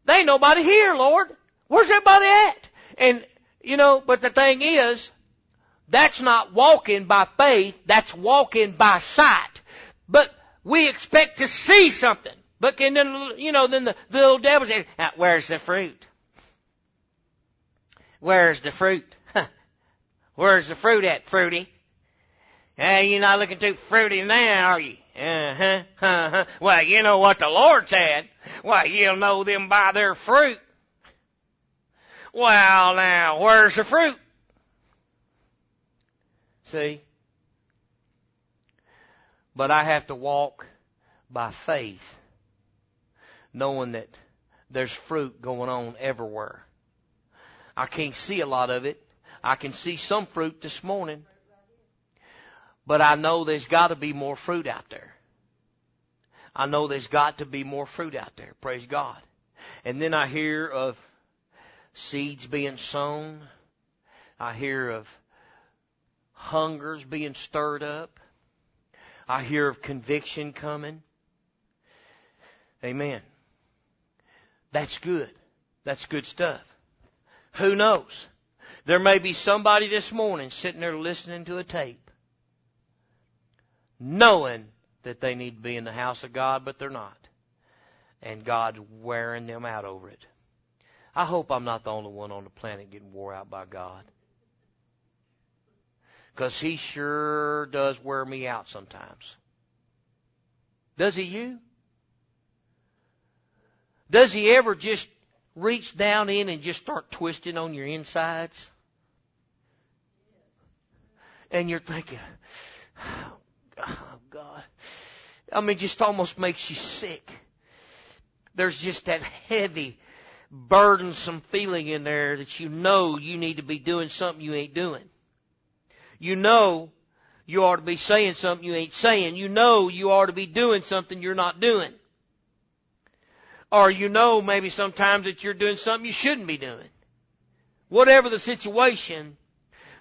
they ain't nobody here, Lord. Where's everybody at? And, you know, but the thing is, that's not walking by faith, that's walking by sight. But we expect to see something. But then, you know, then the, the little devil says, where's the fruit? Where's the fruit? (laughs) Where's the fruit at, fruity? Hey, you're not looking too fruity now, are you? Uh-huh, uh-huh. Well, you know what the Lord said. Well, you'll know them by their fruit. Well, now, where's the fruit? See? But I have to walk by faith, knowing that there's fruit going on everywhere. I can't see a lot of it. I can see some fruit this morning. But I know there's got to be more fruit out there. I know there's got to be more fruit out there. Praise God. And then I hear of seeds being sown. I hear of hungers being stirred up. I hear of conviction coming. Amen. That's good. That's good stuff. Who knows? There may be somebody this morning sitting there listening to a tape, knowing that they need to be in the house of God, but they're not. And God's wearing them out over it. I hope I'm not the only one on the planet getting wore out by God. Because He sure does wear me out sometimes. Does He you? Does He ever just reach down in and just start twisting on your insides? And you're thinking, oh, God. I mean, just almost makes you sick. There's just that heavy burdensome feeling in there that you know you need to be doing something you ain't doing. You know you ought to be saying something you ain't saying. You know you ought to be doing something you're not doing. Or you know maybe sometimes that you're doing something you shouldn't be doing. Whatever the situation,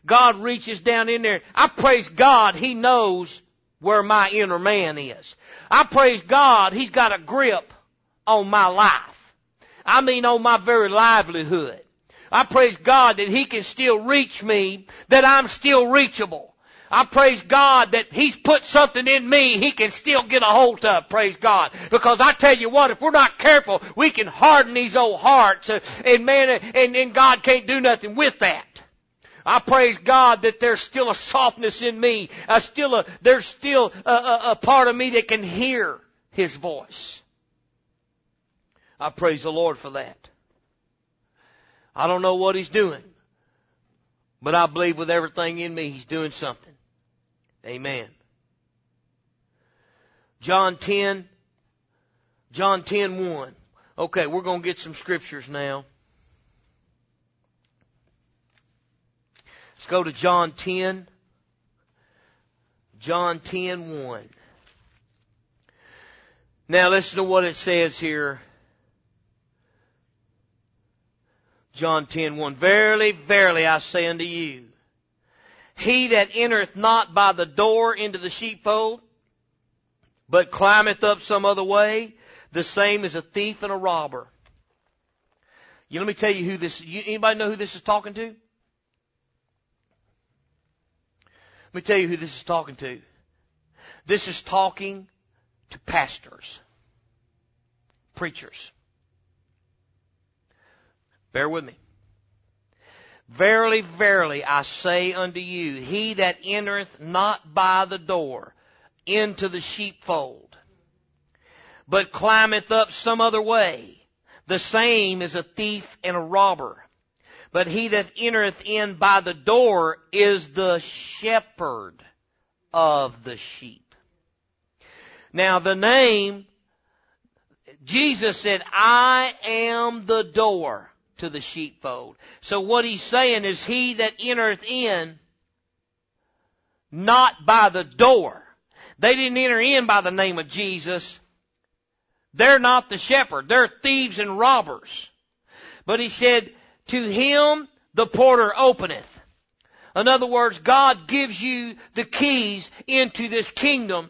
God reaches down in there. I praise God, He knows where my inner man is. I praise God, He's got a grip on my life. I mean on my very livelihood. I praise God that He can still reach me, that I'm still reachable. I praise God that He's put something in me He can still get a hold of, praise God. Because I tell you what, if we're not careful, we can harden these old hearts, uh, and man, and, and God can't do nothing with that. I praise God that there's still a softness in me. Uh, still a, there's still a, a, a part of me that can hear His voice. I praise the Lord for that. I don't know what He's doing, but I believe with everything in me He's doing something. Amen. John 10, John 10, 1. Okay, we're going to get some scriptures now. Let's go to John 10. John 10, 1. Now listen to what it says here. John 10, 1. Verily, verily, I say unto you, he that entereth not by the door into the sheepfold, but climbeth up some other way, the same is a thief and a robber. You let me tell you who this, you, anybody know who this is talking to? Let me tell you who this is talking to. This is talking to pastors, preachers. Bear with me. Verily, verily, I say unto you, he that entereth not by the door into the sheepfold, but climbeth up some other way, the same is a thief and a robber. But he that entereth in by the door is the shepherd of the sheep. Now the name, Jesus said, I am the door to the sheepfold. So what he's saying is he that entereth in, not by the door. They didn't enter in by the name of Jesus. They're not the shepherd. They're thieves and robbers. But he said, to him the porter openeth. In other words, God gives you the keys into this kingdom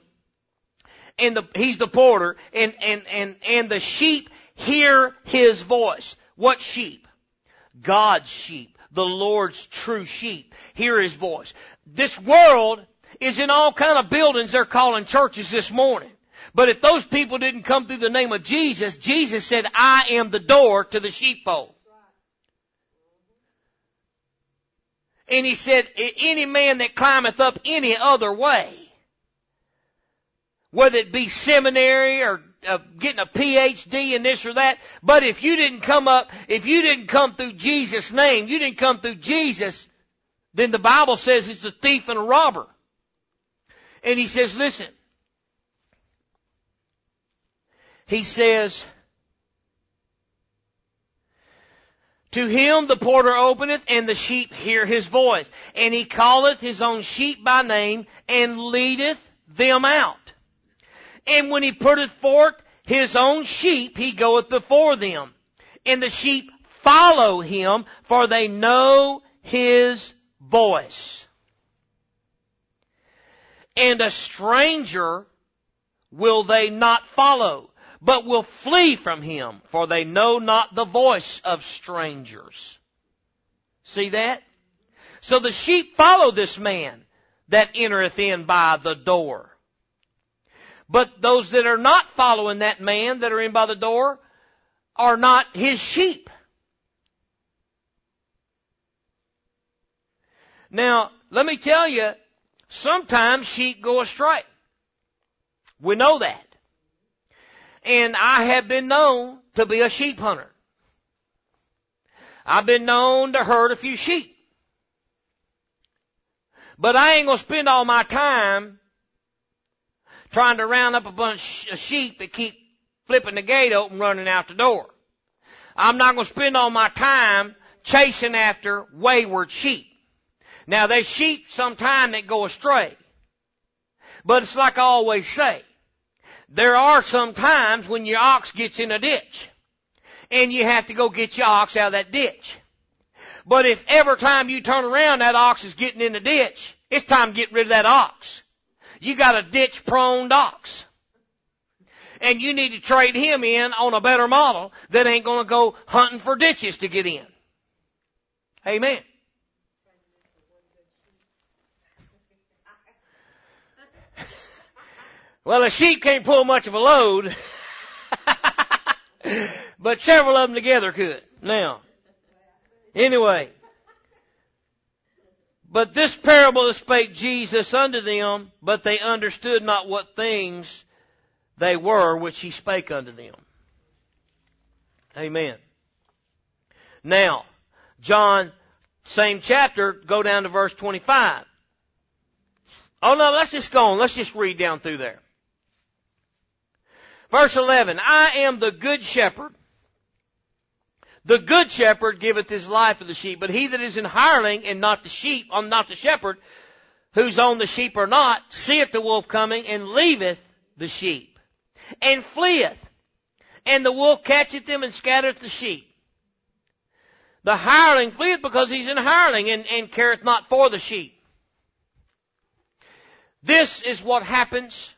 and the, he's the porter and, and, and, and the sheep hear his voice. What sheep? God's sheep. The Lord's true sheep. Hear his voice. This world is in all kind of buildings they're calling churches this morning. But if those people didn't come through the name of Jesus, Jesus said, I am the door to the sheepfold. And he said, any man that climbeth up any other way, whether it be seminary or uh, getting a PhD in this or that, but if you didn't come up, if you didn't come through Jesus' name, you didn't come through Jesus, then the Bible says it's a thief and a robber. And he says, listen, he says, To him the porter openeth, and the sheep hear his voice. And he calleth his own sheep by name, and leadeth them out. And when he putteth forth his own sheep, he goeth before them. And the sheep follow him, for they know his voice. And a stranger will they not follow but will flee from him, for they know not the voice of strangers. See that? So the sheep follow this man that entereth in by the door. But those that are not following that man that are in by the door are not his sheep. Now, let me tell you, sometimes sheep go astray. We know that and I have been known to be a sheep hunter. I've been known to herd a few sheep. But I ain't gonna spend all my time trying to round up a bunch of sheep that keep flipping the gate open running out the door. I'm not gonna spend all my time chasing after wayward sheep. Now there's sheep sometime that go astray. But it's like I always say. There are some times when your ox gets in a ditch and you have to go get your ox out of that ditch. But if every time you turn around that ox is getting in the ditch, it's time to get rid of that ox. You got a ditch prone ox. And you need to trade him in on a better model that ain't gonna go hunting for ditches to get in. Amen. Well, a sheep can't pull much of a load, (laughs) but several of them together could. Now, anyway, but this parable spake Jesus unto them, but they understood not what things they were which he spake unto them. Amen. Now, John, same chapter, go down to verse 25. Oh no, let's just go on. Let's just read down through there. Verse 11, I am the good shepherd. The good shepherd giveth his life for the sheep, but he that is an hireling and not the sheep, on not the shepherd, whose own the sheep are not, seeth the wolf coming and leaveth the sheep, and fleeth, and the wolf catcheth them and scattereth the sheep. The hireling fleeth because he's an hireling and, and careth not for the sheep. This is what happens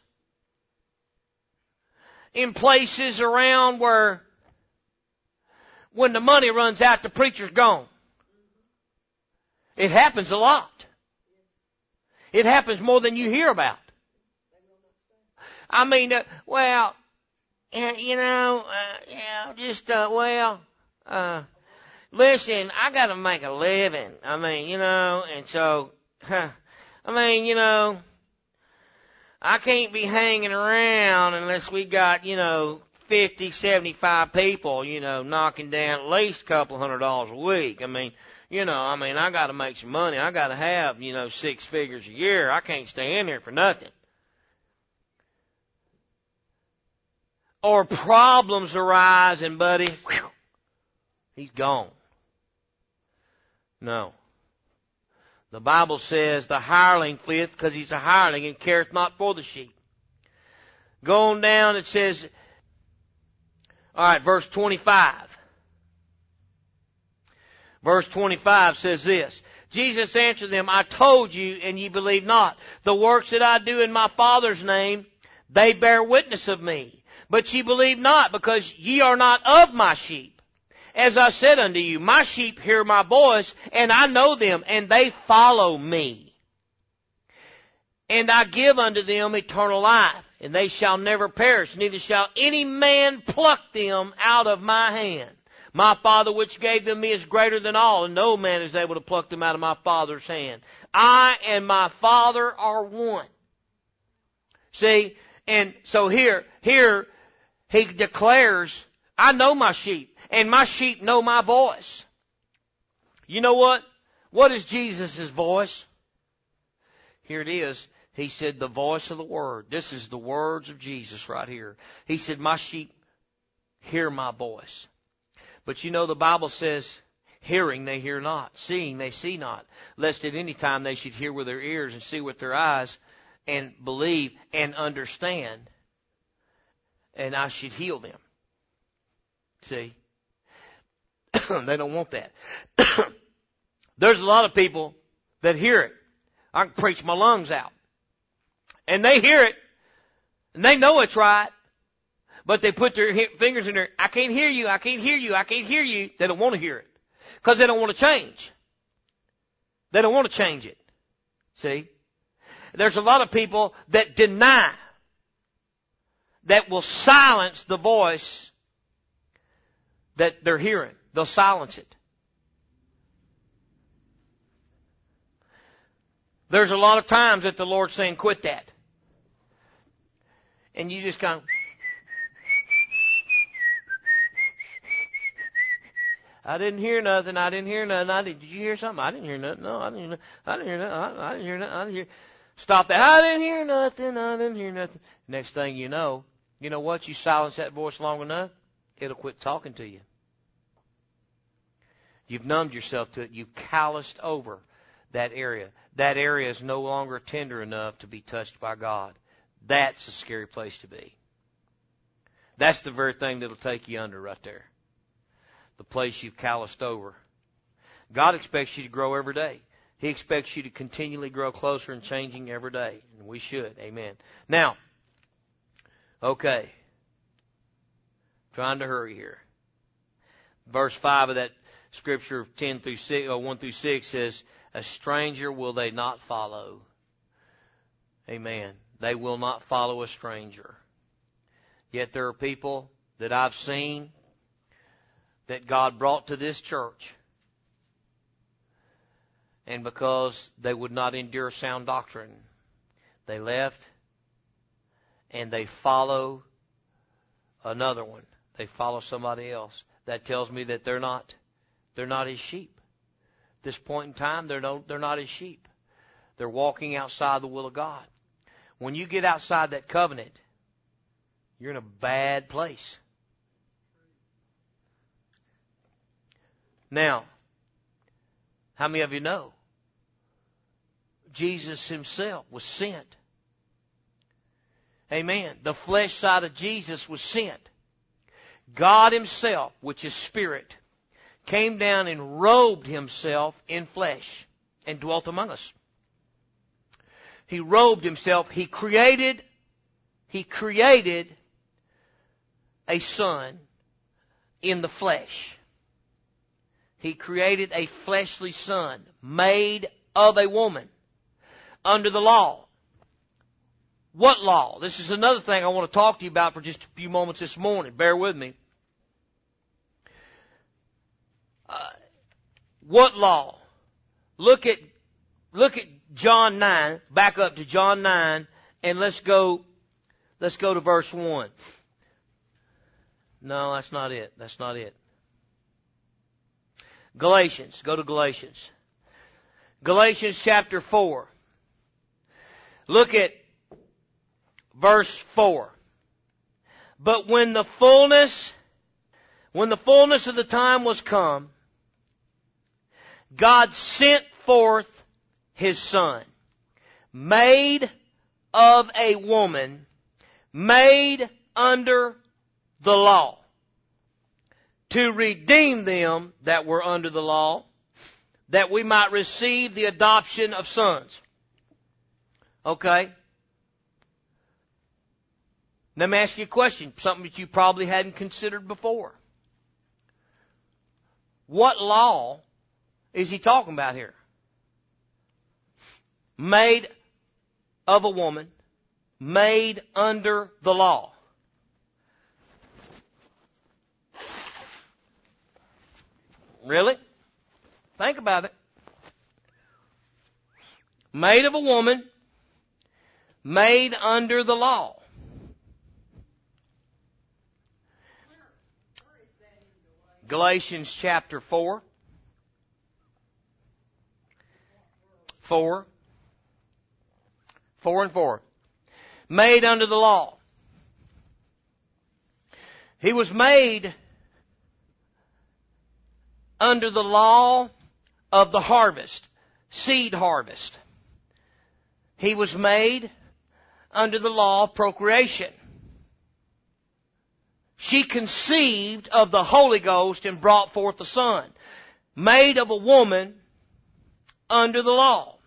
in places around where when the money runs out, the preacher's gone. It happens a lot. It happens more than you hear about. I mean, uh, well, you know, uh, yeah, just, uh, well, uh, listen, I gotta make a living. I mean, you know, and so, huh, I mean, you know, I can't be hanging around unless we got, you know, fifty, seventy-five people, you know, knocking down at least a couple hundred dollars a week. I mean, you know, I mean, I got to make some money. I got to have, you know, six figures a year. I can't stay in here for nothing. Or problems arise and buddy, whew, he's gone. No. The Bible says the hireling fleeth because he's a hireling and careth not for the sheep. Going down, it says, alright, verse 25. Verse 25 says this, Jesus answered them, I told you and ye believe not. The works that I do in my Father's name, they bear witness of me. But ye believe not because ye are not of my sheep. As I said unto you, my sheep hear my voice, and I know them, and they follow me. And I give unto them eternal life, and they shall never perish, neither shall any man pluck them out of my hand. My Father which gave them me is greater than all, and no man is able to pluck them out of my Father's hand. I and my Father are one. See, and so here, here, he declares, I know my sheep and my sheep know my voice. You know what? What is Jesus' voice? Here it is. He said, the voice of the word. This is the words of Jesus right here. He said, my sheep hear my voice. But you know the Bible says, hearing they hear not, seeing they see not, lest at any time they should hear with their ears and see with their eyes and believe and understand and I should heal them. See? (clears throat) they don't want that. (clears throat) There's a lot of people that hear it. I can preach my lungs out. And they hear it, and they know it's right, but they put their fingers in there, I can't hear you, I can't hear you, I can't hear you. They don't want to hear it. Cause they don't want to change. They don't want to change it. See? There's a lot of people that deny, that will silence the voice that they're hearing. They'll silence it. There's a lot of times that the Lord's saying, quit that. And you just kind of, I didn't hear nothing. I didn't hear nothing. I did. Did you hear something? I didn't hear nothing. No, I didn't. Hear, I didn't hear nothing. I, I didn't hear nothing. I didn't hear. Stop that. I didn't hear nothing. I didn't hear nothing. Next thing you know, you know what? You silence that voice long enough, it'll quit talking to you. You've numbed yourself to it. You've calloused over that area. That area is no longer tender enough to be touched by God. That's a scary place to be. That's the very thing that'll take you under right there. The place you've calloused over. God expects you to grow every day. He expects you to continually grow closer and changing every day. And we should. Amen. Now, okay. trying to hurry here. Verse 5 of that scripture 10 through 6, or 1 through 6 says, a stranger will they not follow. Amen. They will not follow a stranger. Yet there are people that I've seen that God brought to this church. And because they would not endure sound doctrine, they left and they follow another one. They follow somebody else. That tells me that they're not, they're not his sheep. This point in time, they're no, they're not his sheep. They're walking outside the will of God. When you get outside that covenant, you're in a bad place. Now, how many of you know? Jesus himself was sent. Amen. The flesh side of Jesus was sent. God himself, which is spirit, came down and robed himself in flesh and dwelt among us. He robed himself. He created, he created a son in the flesh. He created a fleshly son made of a woman under the law. What law? This is another thing I want to talk to you about for just a few moments this morning. Bear with me. Uh, what law? Look at, look at John 9, back up to John 9, and let's go, let's go to verse 1. No, that's not it. That's not it. Galatians. Go to Galatians. Galatians chapter 4. Look at verse 4. But when the fullness, when the fullness of the time was come, God sent forth his son, made of a woman, made under the law, to redeem them that were under the law, that we might receive the adoption of sons. Okay? Let me ask you a question, something that you probably hadn't considered before. What law is he talking about here? Made of a woman, made under the law. Really? Think about it. Made of a woman, made under the law. Galatians chapter 4. 4. 4 and 4. Made under the law. He was made under the law of the harvest, seed harvest. He was made under the law of procreation. She conceived of the Holy Ghost and brought forth a son, made of a woman under the law.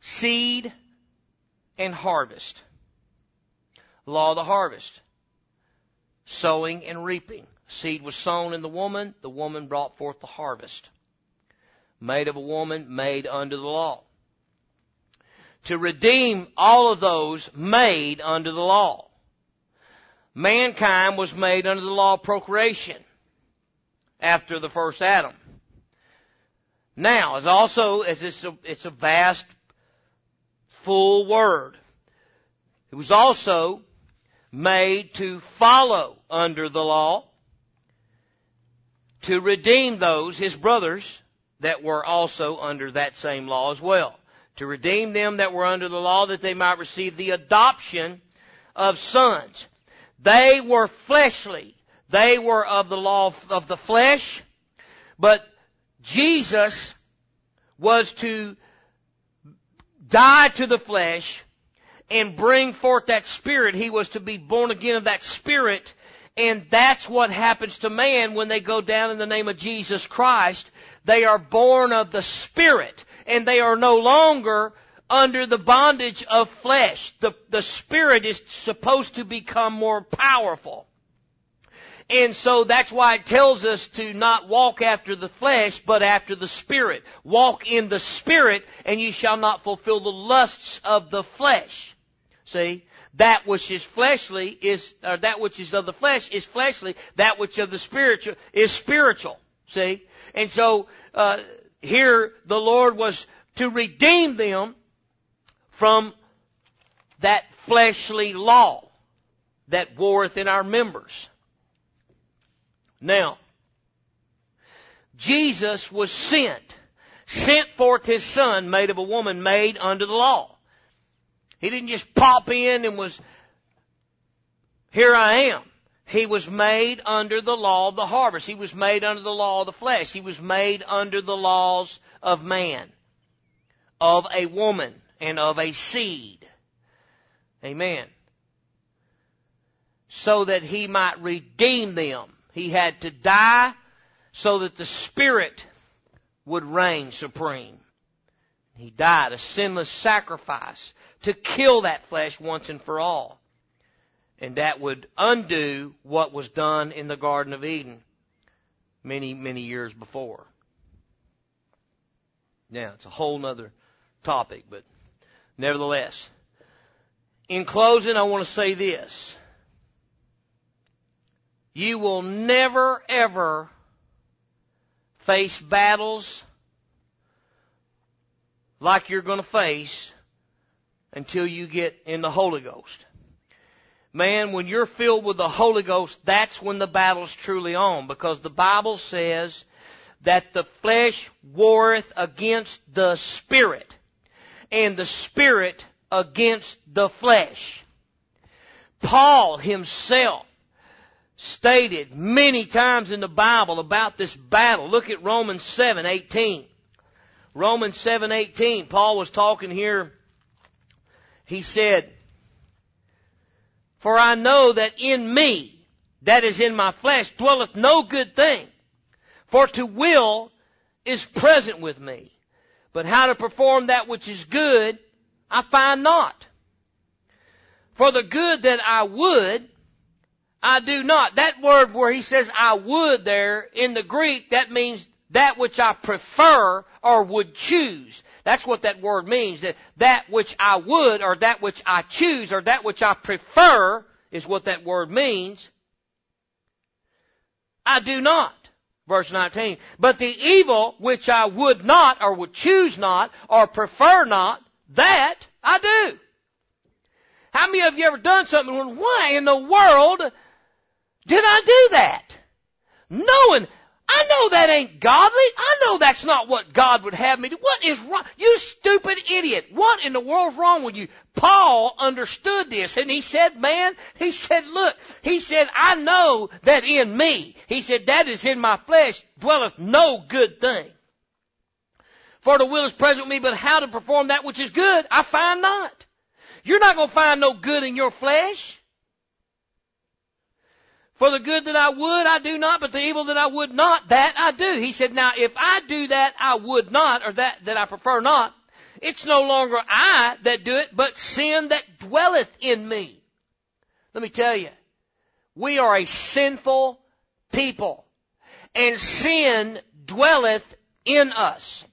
Seed and harvest. Law of the harvest. Sowing and reaping. Seed was sown in the woman, the woman brought forth the harvest. Made of a woman, made under the law. To redeem all of those made under the law mankind was made under the law of procreation after the first Adam. Now, as also, as it's a, it's a vast, full word, it was also made to follow under the law, to redeem those, his brothers, that were also under that same law as well. To redeem them that were under the law that they might receive the adoption of sons. They were fleshly. They were of the law of the flesh. But Jesus was to die to the flesh and bring forth that spirit. He was to be born again of that spirit. And that's what happens to man when they go down in the name of Jesus Christ. They are born of the spirit and they are no longer under the bondage of flesh. The, the spirit is supposed to become more powerful. And so that's why it tells us to not walk after the flesh, but after the Spirit. Walk in the Spirit, and you shall not fulfill the lusts of the flesh. See? That which is fleshly is, or that which is of the flesh is fleshly. That which of the spiritual is spiritual. See? And so, uh, here the Lord was to redeem them from that fleshly law that warreth in our members. Now, Jesus was sent, sent forth his son made of a woman made under the law. He didn't just pop in and was, here I am. He was made under the law of the harvest. He was made under the law of the flesh. He was made under the laws of man, of a woman, and of a seed. Amen. So that he might redeem them he had to die so that the Spirit would reign supreme. He died a sinless sacrifice to kill that flesh once and for all. And that would undo what was done in the Garden of Eden many, many years before. Now, it's a whole nother topic, but nevertheless. In closing, I want to say this. You will never ever face battles like you're going to face until you get in the Holy Ghost. Man, when you're filled with the Holy Ghost, that's when the battle's truly on because the Bible says that the flesh warreth against the spirit and the spirit against the flesh. Paul himself stated many times in the Bible about this battle. Look at Romans 7:18. Romans 7:18. Paul was talking here. He said, "For I know that in me, that is in my flesh, dwelleth no good thing. For to will is present with me, but how to perform that which is good, I find not. For the good that I would, I do not. That word where he says I would there in the Greek, that means that which I prefer or would choose. That's what that word means. That, that which I would or that which I choose or that which I prefer is what that word means. I do not. Verse 19. But the evil which I would not or would choose not or prefer not, that I do. How many of you ever done something when, why in the world did I do that? Knowing, I know that ain't godly. I know that's not what God would have me do. What is wrong? You stupid idiot. What in the world's wrong with you? Paul understood this and he said, man, he said, look, he said, I know that in me, he said, that is in my flesh dwelleth no good thing. For the will is present with me, but how to perform that which is good, I find not. You're not going to find no good in your flesh. For the good that I would, I do not, but the evil that I would not, that I do. He said, now if I do that I would not, or that, that I prefer not, it's no longer I that do it, but sin that dwelleth in me. Let me tell you, we are a sinful people, and sin dwelleth in us.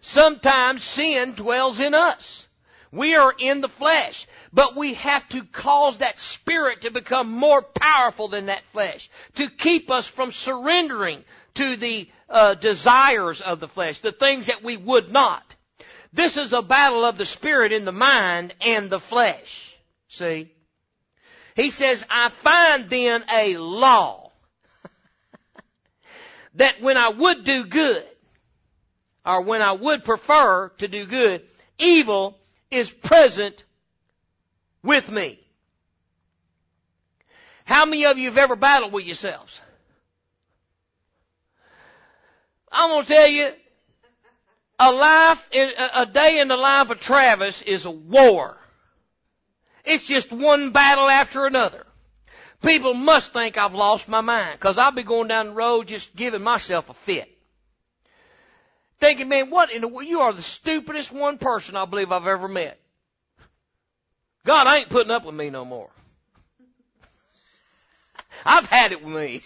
Sometimes sin dwells in us. We are in the flesh. But we have to cause that spirit to become more powerful than that flesh. To keep us from surrendering to the uh, desires of the flesh, the things that we would not. This is a battle of the spirit in the mind and the flesh. See? He says, I find then a law (laughs) that when I would do good, or when I would prefer to do good, evil is present with me. How many of you have ever battled with yourselves? I'm going to tell you, a life, a day in the life of Travis is a war. It's just one battle after another. People must think I've lost my mind because I'll be going down the road just giving myself a fit. Thinking, man, what in the world? You are the stupidest one person I believe I've ever met. God I ain't putting up with me no more. I've had it with me.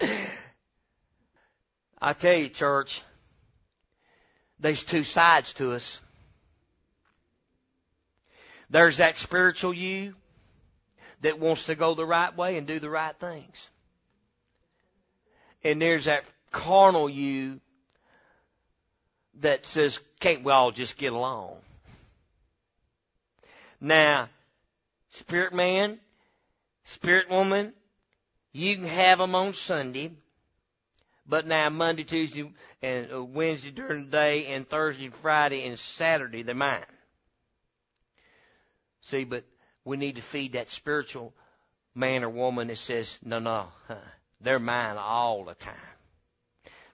(laughs) I tell you, church, there's two sides to us. There's that spiritual you that wants to go the right way and do the right things. And there's that carnal you that says, can't we all just get along? Now, spirit man, spirit woman, you can have them on Sunday, but now Monday, Tuesday, and uh, Wednesday during the day, and Thursday, Friday, and Saturday, they're mine. See, but we need to feed that spiritual man or woman that says, no, no, they're mine all the time.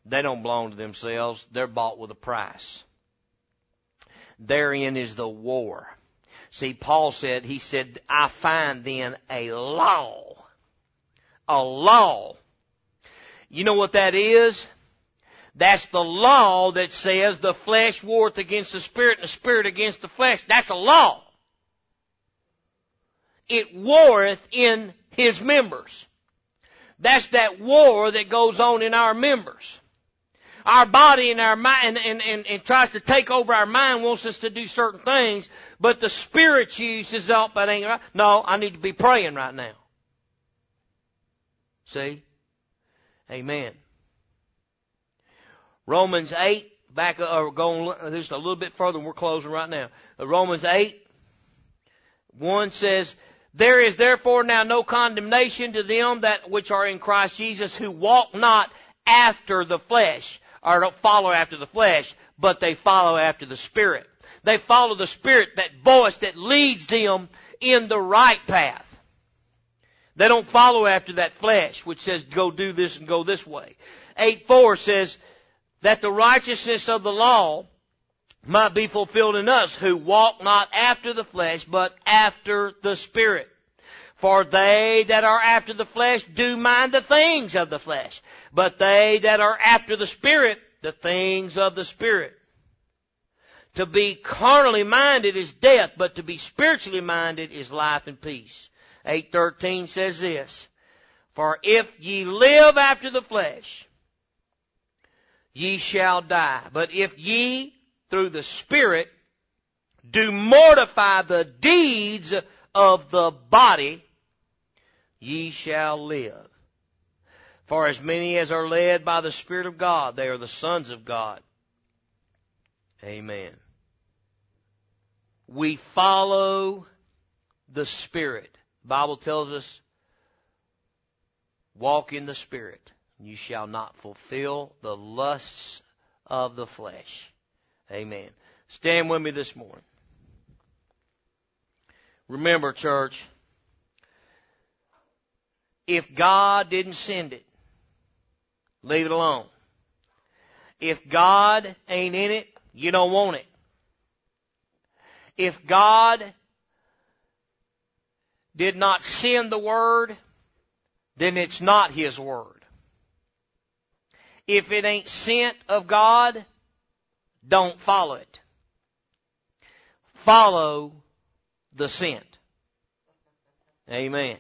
They don't belong to themselves. They're bought with a price. Therein is the war. See, Paul said, he said, I find then a law. A law. You know what that is? That's the law that says the flesh warreth against the spirit and the spirit against the flesh. That's a law. It warreth in his members. That's that war that goes on in our members our body and our mind and, and, and, tries to take over our mind wants us to do certain things, but the spirit uses up that ain't right. No, I need to be praying right now. See? Amen. Romans 8, back, uh, or going just a little bit further, and we're closing right now. Uh, Romans 8, 1 says, There is therefore now no condemnation to them that which are in Christ Jesus who walk not after the flesh or don't follow after the flesh, but they follow after the Spirit. They follow the Spirit, that voice that leads them in the right path. They don't follow after that flesh, which says go do this and go this way. 8-4 says that the righteousness of the law might be fulfilled in us who walk not after the flesh, but after the Spirit. For they that are after the flesh do mind the things of the flesh, but they that are after the Spirit, the things of the Spirit. To be carnally minded is death, but to be spiritually minded is life and peace. 8.13 says this, For if ye live after the flesh, ye shall die. But if ye, through the Spirit, do mortify the deeds of the body, ye shall live. For as many as are led by the Spirit of God, they are the sons of God. Amen. We follow the Spirit. The Bible tells us, walk in the Spirit. You shall not fulfill the lusts of the flesh. Amen. Stand with me this morning. Remember, church, if God didn't send it, leave it alone. If God ain't in it, you don't want it. If God did not send the word, then it's not His word. If it ain't sent of God, don't follow it. Follow the sent. Amen.